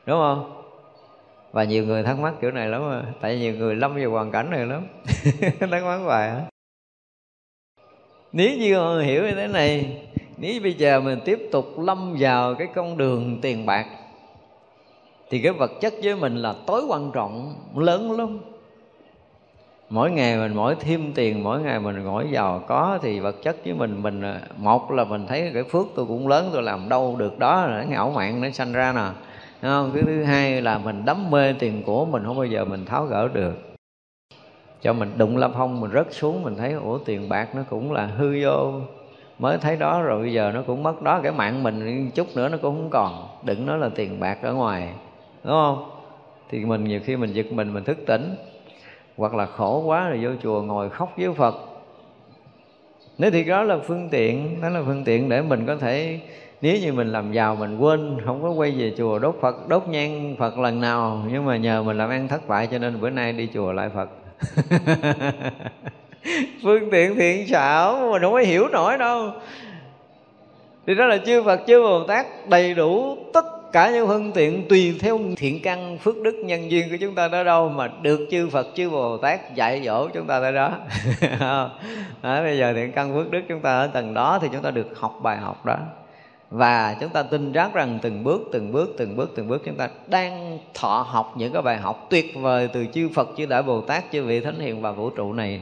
Đúng không? Và nhiều người thắc mắc kiểu này lắm à. tại nhiều người lâm vào hoàn cảnh này lắm. Thắc mắc hoài hả? Nếu như họ hiểu như thế này, nếu bây giờ mình tiếp tục lâm vào cái con đường tiền bạc, thì cái vật chất với mình là tối quan trọng, lớn lắm. Mỗi ngày mình mỗi thêm tiền, mỗi ngày mình mỗi giàu có, thì vật chất với mình mình, một là mình thấy cái phước tôi cũng lớn, tôi làm đâu được đó là cái ngạo mạn, nó sanh ra nè. Không? cái thứ hai là mình đắm mê tiền của mình, không bao giờ mình tháo gỡ được cho mình đụng lâm phong mình rớt xuống, mình thấy, ủa, tiền bạc nó cũng là hư vô. Mới thấy đó, rồi bây giờ nó cũng mất đó, cái mạng mình chút nữa nó cũng không còn. Đừng nói là tiền bạc ở ngoài, đúng không? Thì mình nhiều khi mình giật mình mình thức tỉnh. Hoặc là khổ quá rồi vô chùa ngồi khóc với phật. Nếu thì đó là phương tiện đó là phương tiện để mình có thể, nếu như mình làm giàu mình quên, không có quay về chùa đốt phật, đốt nhang phật lần nào. Nhưng mà nhờ mình làm ăn thất bại cho nên bữa nay đi chùa lại phật. phương tiện thiện xảo mà không có hiểu nổi đâu. Thì đó là chư Phật chư Bồ Tát đầy đủ tất cả những phương tiện tùy theo thiện căn phước đức nhân duyên của chúng ta đó đâu mà được chư Phật chư Bồ Tát dạy dỗ chúng ta tới đó. À, bây giờ thiện căn phước đức chúng ta ở tầng đó thì chúng ta được học bài học đó và chúng ta tin rác rằng từng bước từng bước từng bước từng bước chúng ta đang thọ học những cái bài học tuyệt vời từ chư Phật, chư Đại Bồ Tát, chư vị thánh hiền và vũ trụ này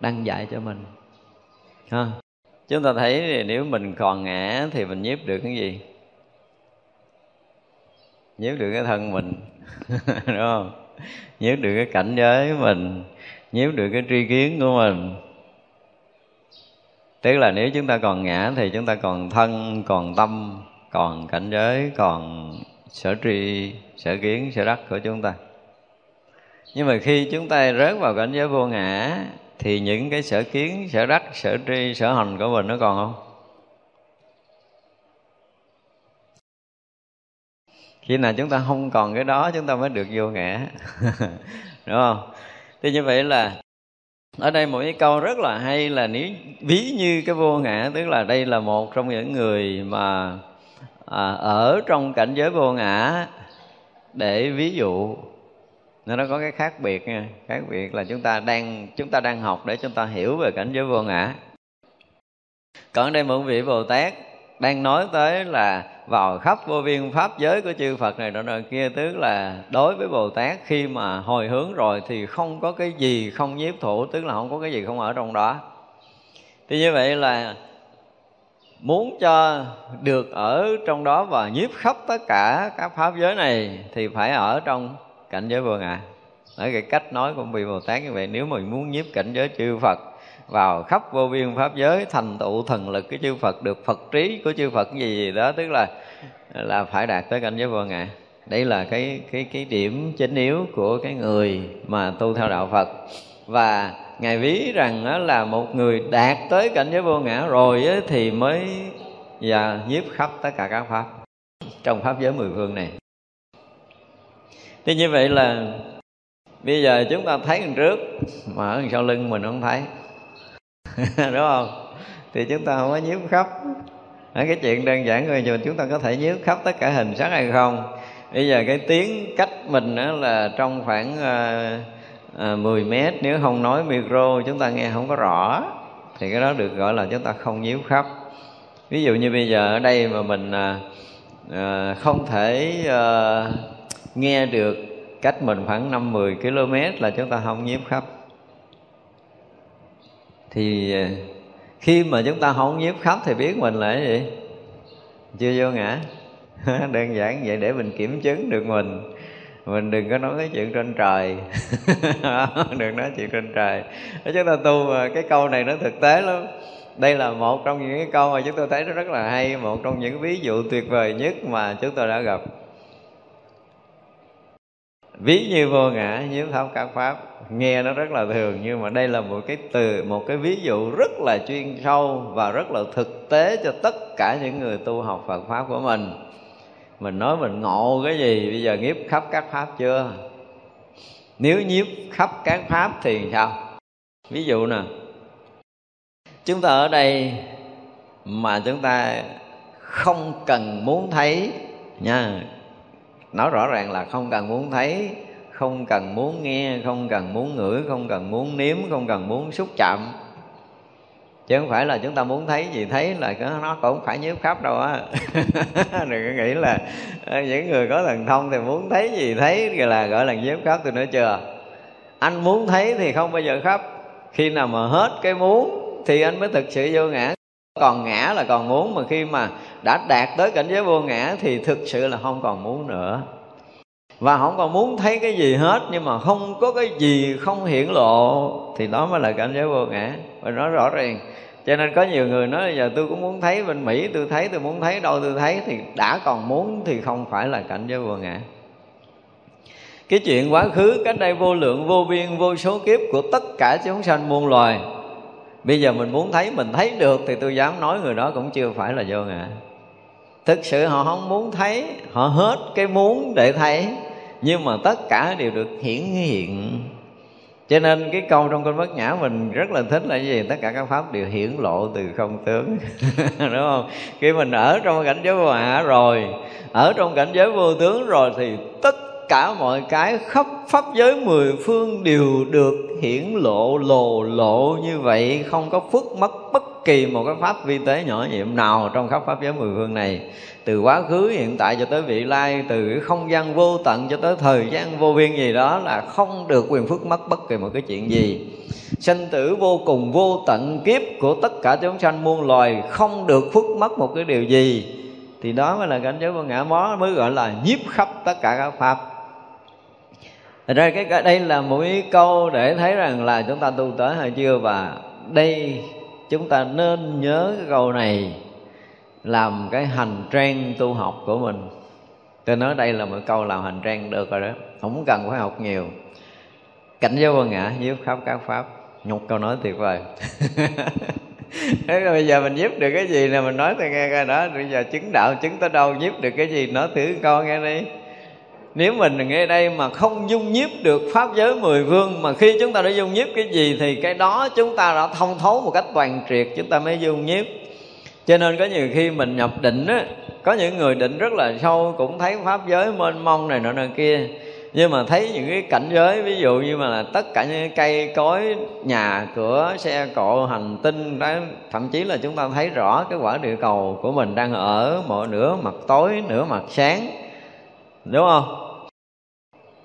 đang dạy cho mình. Ha. Chúng ta thấy thì nếu mình còn ngã thì mình nhiếp được cái gì? Nhiếp được cái thân mình, đúng không? Nhiếp được cái cảnh giới của mình, nhiếp được cái tri kiến của mình tức là nếu chúng ta còn ngã thì chúng ta còn thân, còn tâm, còn cảnh giới, còn sở tri, sở kiến, sở đắc của chúng ta. Nhưng mà khi chúng ta rớt vào cảnh giới vô ngã, thì những cái sở kiến, sở đắc, sở tri, sở hành của mình nó còn không? Khi nào chúng ta không còn cái đó, chúng ta mới được vô ngã. Đúng không? Thì như vậy là ở đây một cái câu rất là hay là nếu ví như cái vô ngã tức là đây là một trong những người mà à, ở trong cảnh giới vô ngã để ví dụ. Nó có cái khác biệt nha. Khác biệt là chúng ta đang chúng ta đang học để chúng ta hiểu về cảnh giới vô ngã. Còn đây một vị bồ tát đang nói tới là vào khắp vô biên pháp giới của chư Phật này đó nọ kia, tức là đối với Bồ Tát, khi mà hồi hướng rồi thì không có cái gì không nhiếp thủ, tức là không có cái gì không ở trong đó. Thì như vậy là muốn cho được ở trong đó và nhiếp khắp tất cả các pháp giới này thì phải ở trong cảnh giới vô ngã. Ở cái cách nói của vị Bồ Tát như vậy, nếu mình muốn nhiếp cảnh giới chư Phật vào khắp vô biên pháp giới thành tựu thần lực của chư Phật được Phật trí của chư Phật gì gì đó tức là là phải đạt tới cảnh giới vô ngã. Đây là cái cái cái điểm chính yếu của cái người mà tu theo đạo Phật. Và ngài ví rằng đó là một người đạt tới cảnh giới vô ngã rồi ấy, thì mới và nhiếp khắp tất cả các pháp trong pháp giới mười phương này. Thì như vậy là bây giờ chúng ta thấy đằng trước mà ở đằng sau lưng mình không thấy. đúng không? Thì chúng ta không có nhiếp khắp cái chuyện đơn giản thôi nhưng chúng ta có thể nhiếp khắp tất cả hình sắc hay không? Bây giờ cái tiếng cách mình đó là trong khoảng à, à, 10 mét. Nếu không nói micro chúng ta nghe không có rõ. Thì cái đó được gọi là chúng ta không nhiếp khắp ví dụ như bây giờ ở đây mà mình à, không thể à, nghe được cách mình khoảng 5-10 km là chúng ta không nhiếp khắp thì ờ, khi mà chúng ta không nhiếp khắp thì biết mình là cái gì? Chưa vô ngã. Đơn giản vậy để mình kiểm chứng được mình. Mình đừng có nói cái chuyện trên trời. Đừng nói chuyện trên trời. Chúng ta tu mà, cái câu này nó thực tế lắm. Đây là một trong những cái câu mà chúng tôi thấy nó rất là hay, một trong những ví dụ tuyệt vời nhất mà chúng tôi đã gặp. Ví như vô ngã, nhiếp thấu các pháp nghe nó rất là thường, nhưng mà đây là một cái từ, một cái ví dụ rất là chuyên sâu và rất là thực tế cho tất cả những người tu học Phật pháp của mình. Mình nói mình ngộ cái gì? Bây giờ nhiếp khắp các pháp chưa? Nếu nhiếp khắp các pháp thì sao? Ví dụ nè, chúng ta ở đây mà chúng ta không cần muốn thấy nha. Nói rõ ràng là không cần muốn thấy không cần muốn nghe, không cần muốn ngửi, không cần muốn nếm, không cần muốn xúc chạm. Chứ không phải là chúng ta muốn thấy gì thấy là nó cũng phải nhiếp khắp đâu á. Đừng có nghĩ là ờ, những người có thần thông thì muốn thấy gì thấy là, gọi là nhiếp khắp tôi nói chưa. Anh muốn thấy thì không bao giờ khắp. Khi nào mà hết cái muốn thì anh mới thực sự vô ngã. Còn ngã là còn muốn, mà khi mà đã đạt tới cảnh giới vô ngã thì thực sự là không còn muốn nữa và không còn muốn thấy cái gì hết, nhưng mà không có cái gì không hiển lộ, thì đó mới là cảnh giới vô ngã. Và nó rõ ràng, cho nên có nhiều người nói, giờ tôi cũng muốn thấy bên mỹ, tôi thấy, tôi muốn thấy, đâu tôi thấy? Thì đã còn muốn thì không phải là cảnh giới vô ngã. Cái chuyện quá khứ, cách đây vô lượng, vô biên, vô số kiếp của tất cả chúng sanh muôn loài. Bây giờ mình muốn thấy, mình thấy được, thì tôi dám nói người đó cũng chưa phải là vô ngã. Thực sự họ không muốn thấy, họ hết cái muốn để thấy nhưng mà tất cả đều được hiển hiện. Cho nên cái câu trong kinh bất nhã mình rất là thích là gì? Tất cả các pháp đều hiển lộ từ không tướng. Đúng không? Khi mình ở trong cảnh giới vô hạ rồi, ở trong cảnh giới vô tướng rồi thì tất cả mọi cái khắp pháp giới mười phương đều được hiển lộ, lồ lộ như vậy. Không có phước mất bất kỳ một cái pháp vi tế nhỏ nhiệm nào trong khắp pháp giới mười phương này từ quá khứ hiện tại cho tới vị lai, từ cái không gian vô tận cho tới thời gian vô biên gì đó là không được quyền phước mất bất kỳ một cái chuyện gì. Sanh tử vô cùng vô tận kiếp của tất cả chúng sanh muôn loài không được phước mất một cái điều gì. Thì đó mới là cảnh giới vô ngã mó, mới gọi là nhiếp khắp tất cả các pháp. Thật ra cái đây là một cái câu để thấy rằng là chúng ta tu tới hay chưa, và đây chúng ta nên nhớ cái câu này làm cái hành trang tu học của mình. Tôi nói đây là một câu làm hành trang được rồi đó. Không cần phải học nhiều. Cảnh giới vô ngã nhiếp khắp các pháp. Một câu nói tuyệt vời. Thế bây giờ mình giúp được cái gì là mình nói tôi nghe coi đó. Bây giờ chứng đạo chứng tới đâu? Giúp được cái gì? Nói thử con nghe đi. Nếu mình nghe đây mà không dung nhiếp được pháp giới mười phương mà khi chúng ta đã dung nhiếp cái gì thì cái đó chúng ta đã thông thấu một cách toàn triệt, chúng ta mới dung nhiếp cho nên có nhiều khi mình nhập định á, có những người định rất là sâu, cũng thấy pháp giới mênh mông này nọ nọ kia. Nhưng mà thấy những cái cảnh giới, ví dụ như mà là tất cả những cây cối, nhà, cửa, xe cộ, hành tinh, đó, thậm chí là chúng ta thấy rõ cái quả địa cầu của mình đang ở một nửa mặt tối, nửa mặt sáng. Đúng không?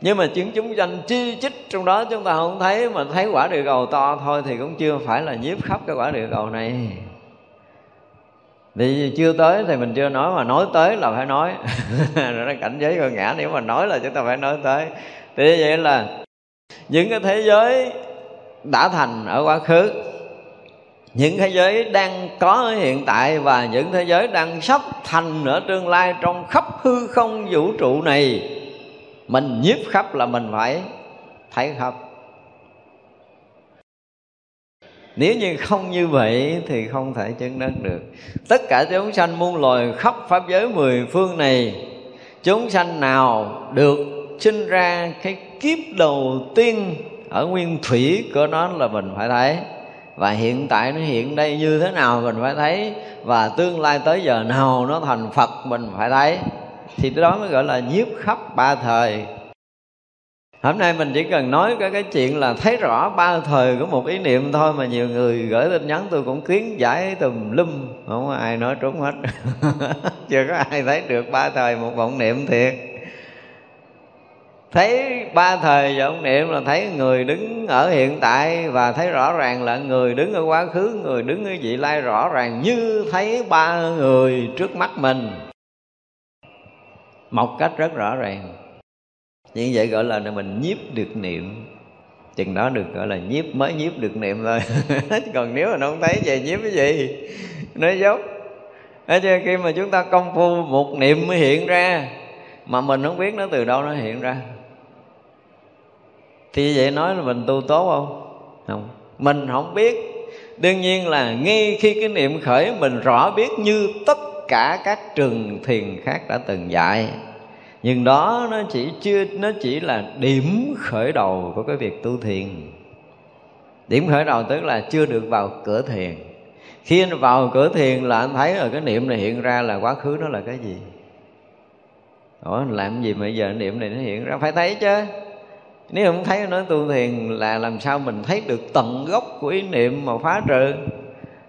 Nhưng mà chứng chúng danh chi chích trong đó, chúng ta không thấy, mà thấy quả địa cầu to thôi thì cũng chưa phải là nhiếp khắp cái quả địa cầu này thì chưa tới thì mình chưa nói, mà nói tới là phải nói. Rồi nó cảnh giới con ngã, nếu mà nói là chúng ta phải nói tới. Thì vậy là những cái thế giới đã thành ở quá khứ, những thế giới đang có ở hiện tại và những thế giới đang sắp thành ở tương lai trong khắp hư không vũ trụ này, mình nhiếp khắp là mình phải thấy khắp nếu như không như vậy thì không thể chứng đắc được. Tất cả chúng sanh muôn loài khắp pháp giới mười phương này, chúng sanh nào được sinh ra cái kiếp đầu tiên ở nguyên thủy của nó là mình phải thấy. Và hiện tại nó hiện đây như thế nào mình phải thấy. Và tương lai tới giờ nào nó thành phật mình phải thấy. Thì đó mới gọi là nhiếp khắp ba thời hôm nay mình chỉ cần nói cái cái chuyện là thấy rõ ba thời của một ý niệm thôi mà nhiều người gửi tin nhắn tôi cũng kiến giải tùm lum. Không có ai nói trúng hết. Chưa có ai thấy được ba thời một vọng niệm thiệt. Thấy ba thời vọng niệm là thấy người đứng ở hiện tại và thấy rõ ràng là người đứng ở quá khứ, người đứng ở vị lai rõ ràng như thấy ba người trước mắt mình. Một cách rất rõ ràng như vậy gọi là mình nhiếp được niệm. Chừng đó được gọi là nhiếp, mới nhiếp được niệm thôi. Còn nếu mà nó không thấy về nhiếp cái gì? Nói dốt Thế chứ khi mà chúng ta công phu một niệm mới hiện ra, Mà mình không biết nó từ đâu nó hiện ra. Thì vậy nói là mình tu tốt không? Không. Mình không biết. Đương nhiên là ngay khi cái niệm khởi, Mình rõ biết như tất cả các trường thiền khác đã từng dạy nhưng đó nó chỉ chưa, nó chỉ là điểm khởi đầu của cái việc tu thiền. Điểm khởi đầu tức là chưa được vào cửa thiền. Khi anh vào cửa thiền là anh thấy ở cái niệm này hiện ra là quá khứ nó là cái gì? Ủa làm gì mà giờ niệm này nó hiện ra? Phải thấy chứ. Nếu không thấy nói tu thiền là làm sao mình thấy được tận gốc của ý niệm mà phá trừ?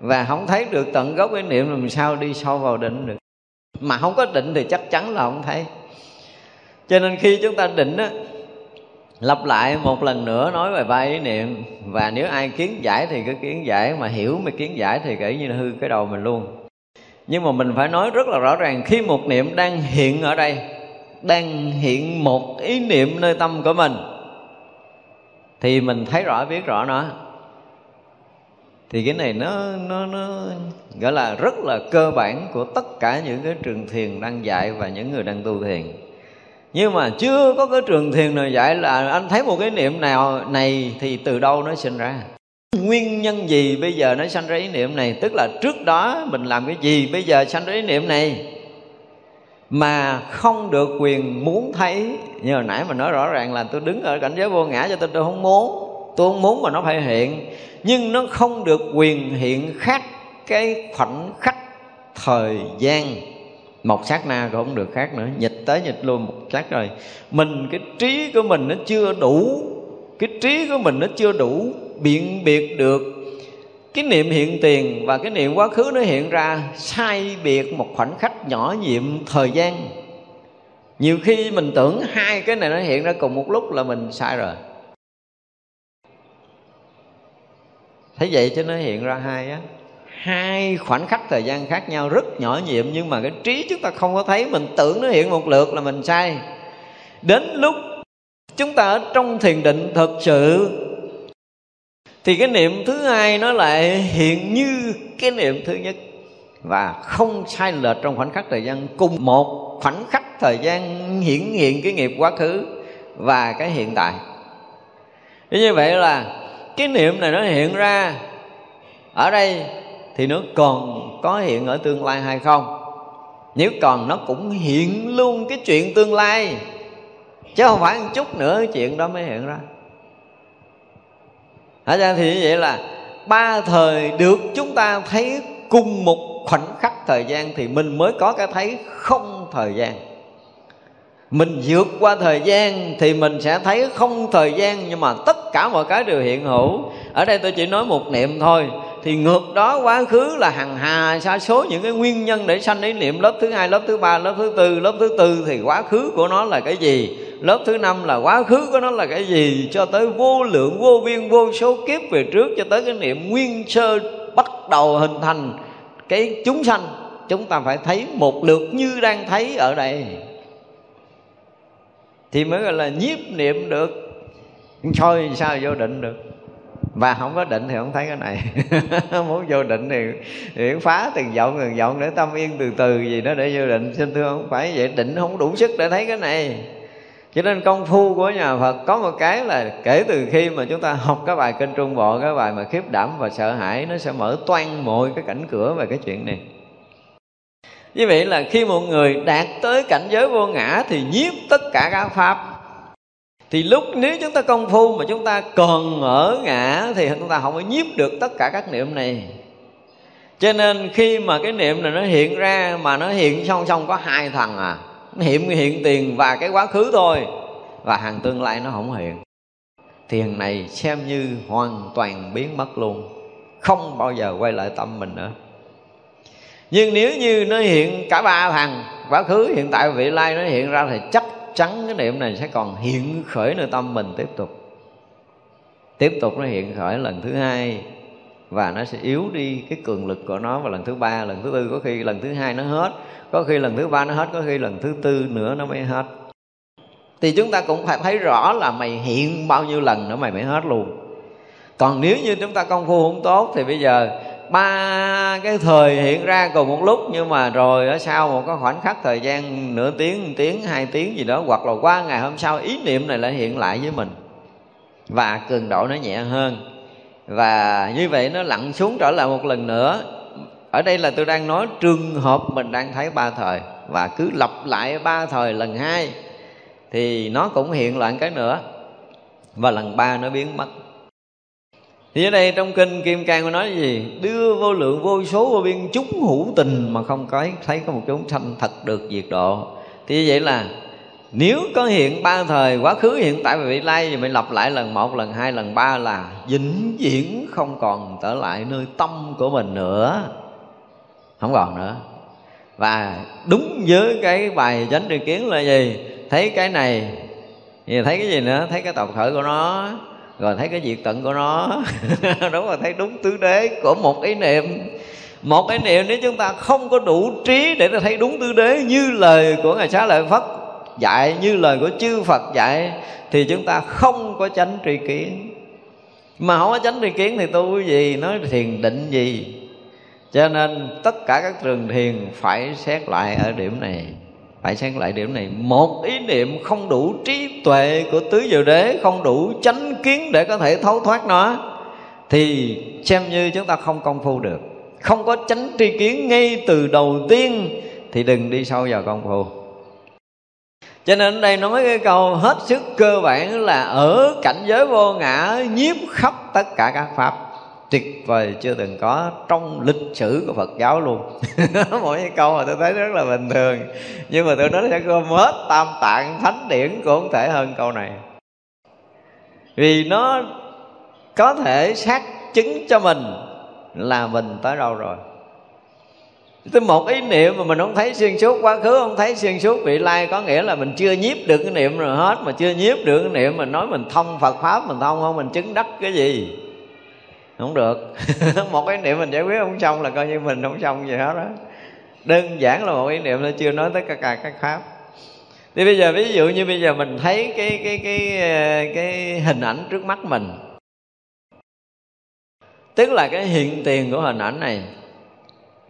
Và không thấy được tận gốc ý niệm làm sao đi sâu vào định được? Mà không có định thì chắc chắn là không thấy cho nên khi chúng ta định á, lặp lại một lần nữa nói về ba ý niệm, và nếu ai kiến giải thì cứ kiến giải, mà hiểu mà kiến giải thì kể như là hư cái đầu mình luôn. Nhưng mà mình phải nói rất là rõ ràng, khi một niệm đang hiện ở đây, đang hiện một ý niệm nơi tâm của mình, thì mình thấy rõ, biết rõ nó. Thì cái này nó nó nó gọi là rất là cơ bản của tất cả những cái trường thiền đang dạy và những người đang tu thiền nhưng mà chưa có cái trường thiền nào dạy là anh thấy một cái niệm nào này thì từ đâu nó sinh ra? Nguyên nhân gì bây giờ nó sanh ra ý niệm này? Tức là trước đó mình làm cái gì bây giờ sanh ra ý niệm này? Mà không được quyền muốn thấy. Như hồi nãy mình nói rõ ràng là tôi đứng ở cảnh giới vô ngã cho tôi tôi không muốn. Tôi không muốn mà nó phải hiện. Nhưng nó không được quyền hiện khác cái khoảnh khắc thời gian một sát na cũng không được khác nữa. Nhịch tới nhịch luôn một sát rồi. Mình, cái trí của mình nó chưa đủ. Cái trí của mình nó chưa đủ biện biệt được cái niệm hiện tiền và cái niệm quá khứ nó hiện ra sai biệt một khoảnh khắc nhỏ nhiệm thời gian. Nhiều khi mình tưởng hai cái này nó hiện ra cùng một lúc là mình sai rồi. Thấy vậy chứ nó hiện ra hai á hai khoảnh khắc thời gian khác nhau rất nhỏ nhiệm, nhưng mà cái trí chúng ta không có thấy, mình tưởng nó hiện một lượt là mình sai. Đến lúc chúng ta ở trong thiền định thực sự, thì cái niệm thứ hai nó lại hiện như cái niệm thứ nhất. Và không sai lệch trong khoảnh khắc thời gian, cùng một khoảnh khắc thời gian hiển hiện cái nghiệp quá khứ và cái hiện tại. Như vậy là cái niệm này nó hiện ra ở đây thì nó còn có hiện ở tương lai hay không? Nếu còn, nó cũng hiện luôn cái chuyện tương lai. Chứ không phải một chút nữa chuyện đó mới hiện ra. Hả ra thì như vậy là ba thời được chúng ta thấy cùng một khoảnh khắc thời gian thì mình mới có cái thấy không thời gian mình vượt qua thời gian thì mình sẽ thấy không thời gian, nhưng mà tất cả mọi cái đều hiện hữu. Ở đây tôi chỉ nói một niệm thôi. Thì ngược đó, quá khứ là hằng hà, sa số những cái nguyên nhân để sanh ý niệm. Lớp thứ hai, lớp thứ ba, lớp thứ tư, lớp thứ tư thì quá khứ của nó là cái gì? Lớp thứ năm là quá khứ của nó là cái gì? Cho tới vô lượng, vô biên, vô số kiếp về trước, cho tới cái niệm nguyên sơ bắt đầu hình thành cái chúng sanh, chúng ta phải thấy một lượt như đang thấy ở đây thì mới gọi là nhiếp niệm được. Thôi sao vô định được? Và không có định thì không thấy cái này. Muốn vô định thì, thì phá từng vọng từng vọng để tâm yên từ từ gì đó để vô định. Xin thưa không phải vậy định không đủ sức để thấy cái này. Cho nên công phu của nhà Phật có một cái là kể từ khi mà chúng ta học cái bài kinh Trung Bộ cái bài mà khiếp đảm và sợ hãi nó sẽ mở toan mọi cái cảnh cửa về cái chuyện này. Như vậy là khi một người đạt tới cảnh giới vô ngã thì nhiếp tất cả các pháp. Thì lúc nếu chúng ta công phu mà chúng ta còn ở ngã thì chúng ta không có nhiếp được tất cả các niệm này. Cho nên khi mà cái niệm này nó hiện ra mà nó hiện song song có hai thằng à nó hiện hiện tiền và cái quá khứ thôi, và hàng tương lai nó không hiện tiền này xem như hoàn toàn biến mất luôn, không bao giờ quay lại tâm mình nữa. Nhưng nếu như nó hiện cả ba thằng, quá khứ hiện tại và vị lai nó hiện ra thì chắc chắn cái niệm này sẽ còn hiện khởi nơi tâm mình tiếp tục. Tiếp tục nó hiện khởi lần thứ hai, và nó sẽ yếu đi cái cường lực của nó và lần thứ ba, lần thứ tư, có khi lần thứ hai nó hết, có khi lần thứ ba nó hết, có khi lần thứ tư nữa nó mới hết. Thì chúng ta cũng phải thấy rõ là mày hiện bao nhiêu lần nữa mày mới hết luôn. Còn nếu như chúng ta công phu không tốt thì bây giờ ba cái thời hiện ra cùng một lúc, nhưng mà rồi ở sau một cái khoảnh khắc thời gian nửa tiếng, một tiếng, hai tiếng gì đó, hoặc là qua ngày hôm sau, ý niệm này lại hiện lại với mình. Và cường độ nó nhẹ hơn. Và như vậy nó lặn xuống trở lại một lần nữa. Ở đây là tôi đang nói trường hợp mình đang thấy ba thời, và cứ lặp lại ba thời lần hai, thì nó cũng hiện lại cái nữa. Và lần ba nó biến mất thì ở đây trong kinh kim cang có nói gì? Đưa vô lượng vô số vô biên chúng hữu tình mà không có thấy có một chúng sanh thật được diệt độ. Thì vậy là, nếu có hiện ba thời, quá khứ hiện tại và vị lai thì mình lặp lại lần một, lần hai, lần ba là vĩnh viễn không còn trở lại nơi tâm của mình nữa. Không còn nữa. Và đúng với cái bài chánh tri kiến là gì? Thấy cái này, thì thấy cái gì nữa? Thấy cái tập khởi của nó rồi thấy cái diệt tận của nó. Đúng là thấy đúng tứ đế của một ý niệm. Một ý niệm nếu chúng ta không có đủ trí để ta thấy đúng tứ đế như lời của ngài xá lợi phất dạy, như lời của chư phật dạy, thì chúng ta không có chánh tri kiến. Mà không có chánh tri kiến thì tu cái gì, nói thiền định gì. Cho nên tất cả các trường thiền phải xét lại ở điểm này phải xét lại điểm này. Một ý niệm không đủ trí tuệ của tứ diệu đế, không đủ chánh kiến để có thể thấu thoát nó, thì xem như chúng ta không công phu được. Không có chánh tri kiến ngay từ đầu tiên, thì đừng đi sâu vào công phu. Cho nên đây nói cái câu hết sức cơ bản là ở cảnh giới vô ngã, nhiếp khắp tất cả các pháp tuyệt vời chưa từng có trong lịch sử của Phật giáo luôn. Mỗi cái câu mà tôi thấy rất là bình thường. Nhưng mà tôi nói sẽ gom hết tam tạng thánh điển cũng không thể hơn câu này. Vì nó có thể xác chứng cho mình là mình tới đâu rồi. Tới một ý niệm mà mình không thấy xuyên suốt, quá khứ Không thấy xuyên suốt, vị lai Có nghĩa là mình chưa nhiếp được cái niệm rồi hết, Mà chưa nhiếp được cái niệm Mình nói mình thông Phật Pháp, Mình thông không, mình chứng đắc cái gì? Không được. Một cái niệm mình giải quyết không xong là coi như mình không xong gì hết đó đơn giản là một ý niệm nó chưa nói tới cả, cả các pháp. Thì bây giờ ví dụ như bây giờ mình thấy cái cái cái cái, cái hình ảnh trước mắt mình. Tức là cái hiện tiền của hình ảnh này.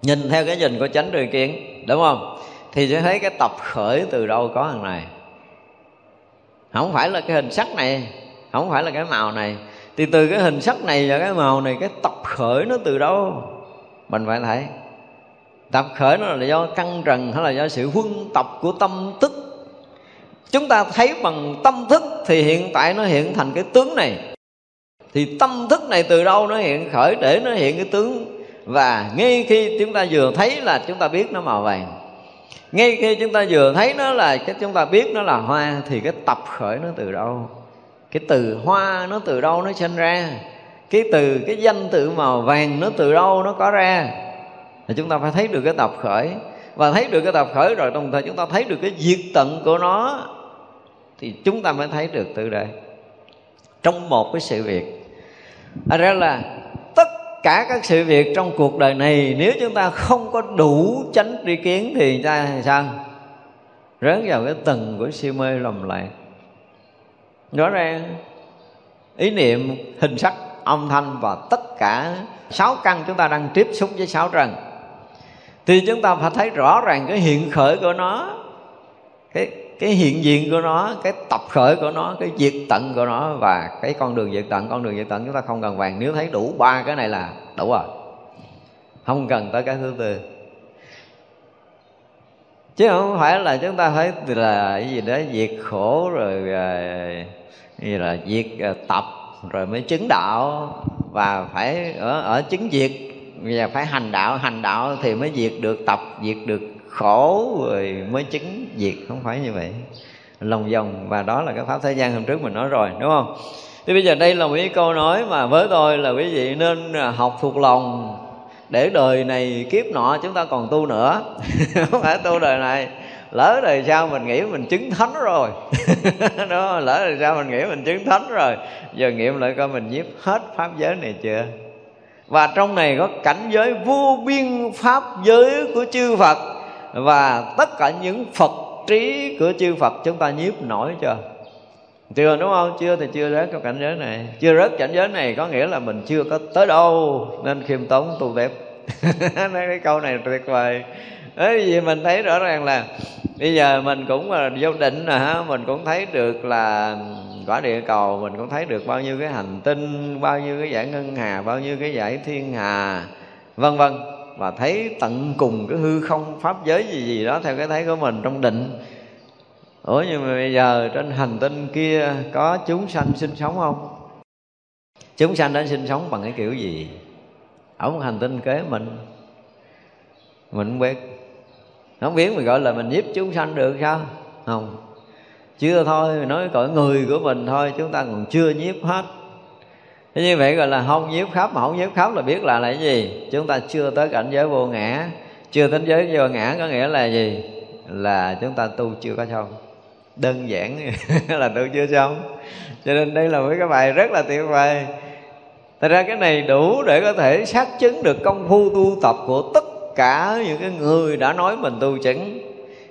Nhìn theo cái nhìn của chánh tri kiến đúng không? Thì sẽ thấy cái tập khởi từ đâu có hàng này. Không phải là cái hình sắc này không phải là cái màu này thì từ cái hình sắc này và cái màu này, cái tập khởi nó từ đâu? Mình phải thấy. Tập khởi nó là do căng trần hay là do sự huân tập của tâm thức? Chúng ta thấy bằng tâm thức thì hiện tại nó hiện thành cái tướng này. Thì tâm thức này từ đâu nó hiện khởi để nó hiện cái tướng? Và ngay khi chúng ta vừa thấy là chúng ta biết nó màu vàng. Ngay khi chúng ta vừa thấy nó là cái chúng ta biết nó là hoa thì cái tập khởi nó từ đâu? Cái từ hoa nó từ đâu nó sinh ra? Cái từ, cái danh từ màu vàng nó từ đâu nó có ra? Thì chúng ta phải thấy được cái tập khởi. Và thấy được cái tập khởi rồi, đồng thời chúng ta thấy được cái diệt tận của nó. Thì chúng ta mới thấy được từ đây. Trong một cái sự việc. À ra là tất cả các sự việc trong cuộc đời này, nếu chúng ta không có đủ chánh tri kiến thì ta sao? Rớt vào cái tầng của si mê lầm lạc rõ ràng, ý niệm, hình sắc, âm thanh và tất cả sáu căn chúng ta đang tiếp xúc với sáu trần. Thì chúng ta phải thấy rõ ràng cái hiện khởi của nó, cái cái hiện diện của nó, cái tập khởi của nó, cái diệt tận của nó và cái con đường diệt tận. Con đường diệt tận chúng ta không cần vàng. Nếu thấy đủ ba cái này là đủ rồi. Không cần tới cái thứ tư chứ không phải là chúng ta phải là cái gì đó, diệt khổ rồi à, như là diệt à, tập, rồi mới chứng đạo. Và phải ở ở chứng diệt. Và phải hành đạo hành đạo thì mới diệt được tập, diệt được khổ, rồi mới chứng diệt. Không phải như vậy. Lòng vòng, và đó là cái pháp thế gian hôm trước mình nói rồi, đúng không? Thì bây giờ đây là một cái câu nói mà với tôi là quý vị nên à, học thuộc lòng để đời này kiếp nọ chúng ta còn tu nữa. Không phải tu đời này. Lỡ đời sau mình nghĩ mình chứng thánh rồi. Đó, lỡ đời sau mình nghĩ mình chứng thánh rồi. Giờ nghiệm lại coi mình nhiếp hết pháp giới này chưa? Và trong này có cảnh giới vô biên pháp giới của chư Phật. Và tất cả những Phật trí của chư Phật chúng ta nhiếp nổi chưa? Chưa đúng không? Chưa thì chưa rớt cái cảnh giới này. Chưa rớt cảnh giới này có nghĩa là mình chưa có tới đâu. Nên khiêm tốn tu đẹp nói cái câu này tuyệt vời. Đấy vì mình thấy rõ ràng là bây giờ mình cũng là vô định rồi ha, mình cũng thấy được là quả địa cầu, mình cũng thấy được bao nhiêu cái hành tinh, bao nhiêu cái giải ngân hà, bao nhiêu cái giải thiên hà, vân vân. Và thấy tận cùng cái hư không, pháp giới gì gì đó theo cái thấy của mình trong định. Ủa, nhưng mà bây giờ trên hành tinh kia có chúng sanh sinh sống không? Chúng sanh đã sinh sống bằng cái kiểu gì? Ở một hành tinh kế mình. Mình không biết. Không biết mình gọi là mình nhiếp chúng sanh được sao? Không. Chưa thôi, mình nói cõi người của mình thôi, chúng ta còn chưa nhiếp hết. Thế như vậy gọi là không nhiếp khắp, mà không nhiếp khắp là biết là là cái gì? Chúng ta chưa tới cảnh giới vô ngã. Chưa đến giới vô ngã có nghĩa là gì? Là chúng ta tu chưa có xong. Đơn giản là tu chưa xong. Cho nên đây là một cái bài rất là tuyệt vời. Thật ra cái này đủ để có thể xác chứng được công phu tu tập của tất cả những cái người đã nói mình tu chứng.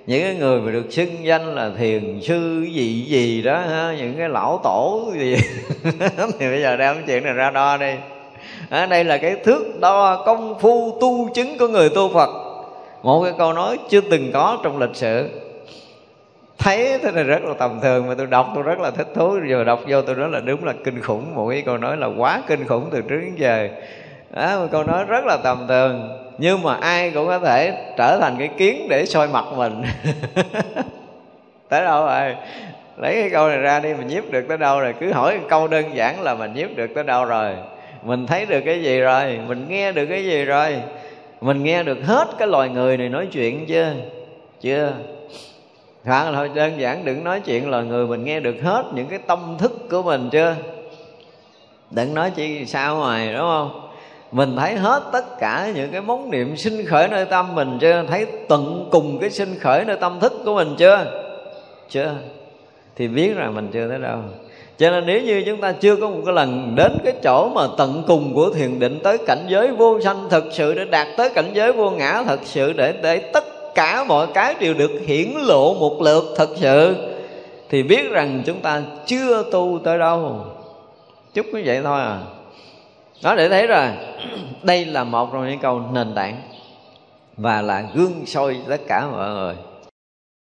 Những cái người mà được xưng danh là thiền sư gì gì đó ha, những cái lão tổ gì. Thì bây giờ đem chuyện này ra đo đi. À, đây là cái thước đo công phu tu chứng của người tu phật. Một cái câu nói chưa từng có trong lịch sử thấy thế này rất là tầm thường mà tôi đọc tôi rất là thích thú. Rồi đọc vô tôi nói là đúng là kinh khủng. Một cái câu nói là quá kinh khủng từ trước đến giờ. Đó, một câu nói rất là tầm thường. Nhưng mà ai cũng có thể trở thành cái kiến để soi mặt mình. Tới đâu rồi? Lấy cái câu này ra đi mình nhiếp được tới đâu rồi? Cứ hỏi câu đơn giản là mình nhiếp được tới đâu rồi? Mình thấy được cái gì rồi? Mình nghe được cái gì rồi? Mình nghe được hết cái loài người này nói chuyện chưa? Chưa. Khoảng thôi, đơn giản đừng nói chuyện là người mình nghe được hết những cái tâm thức của mình chưa? Đừng nói chuyện sao ngoài, đúng không? Mình thấy hết tất cả những cái móng niệm sinh khởi nơi tâm mình chưa? Thấy tận cùng cái sinh khởi nơi tâm thức của mình chưa? Chưa. Thì biết rằng mình chưa tới đâu. Cho nên nếu như chúng ta chưa có một cái lần đến cái chỗ mà tận cùng của thiền định, tới cảnh giới vô sanh thực sự để đạt tới cảnh giới vô ngã thật sự để để tất cả mọi cái đều được hiển lộ một lượt thật sự. Thì biết rằng chúng ta chưa tu tới đâu. Chút như vậy thôi à. Đó để thấy rồi. Đây là một trong những câu nền tảng và là gương soi tất cả mọi người.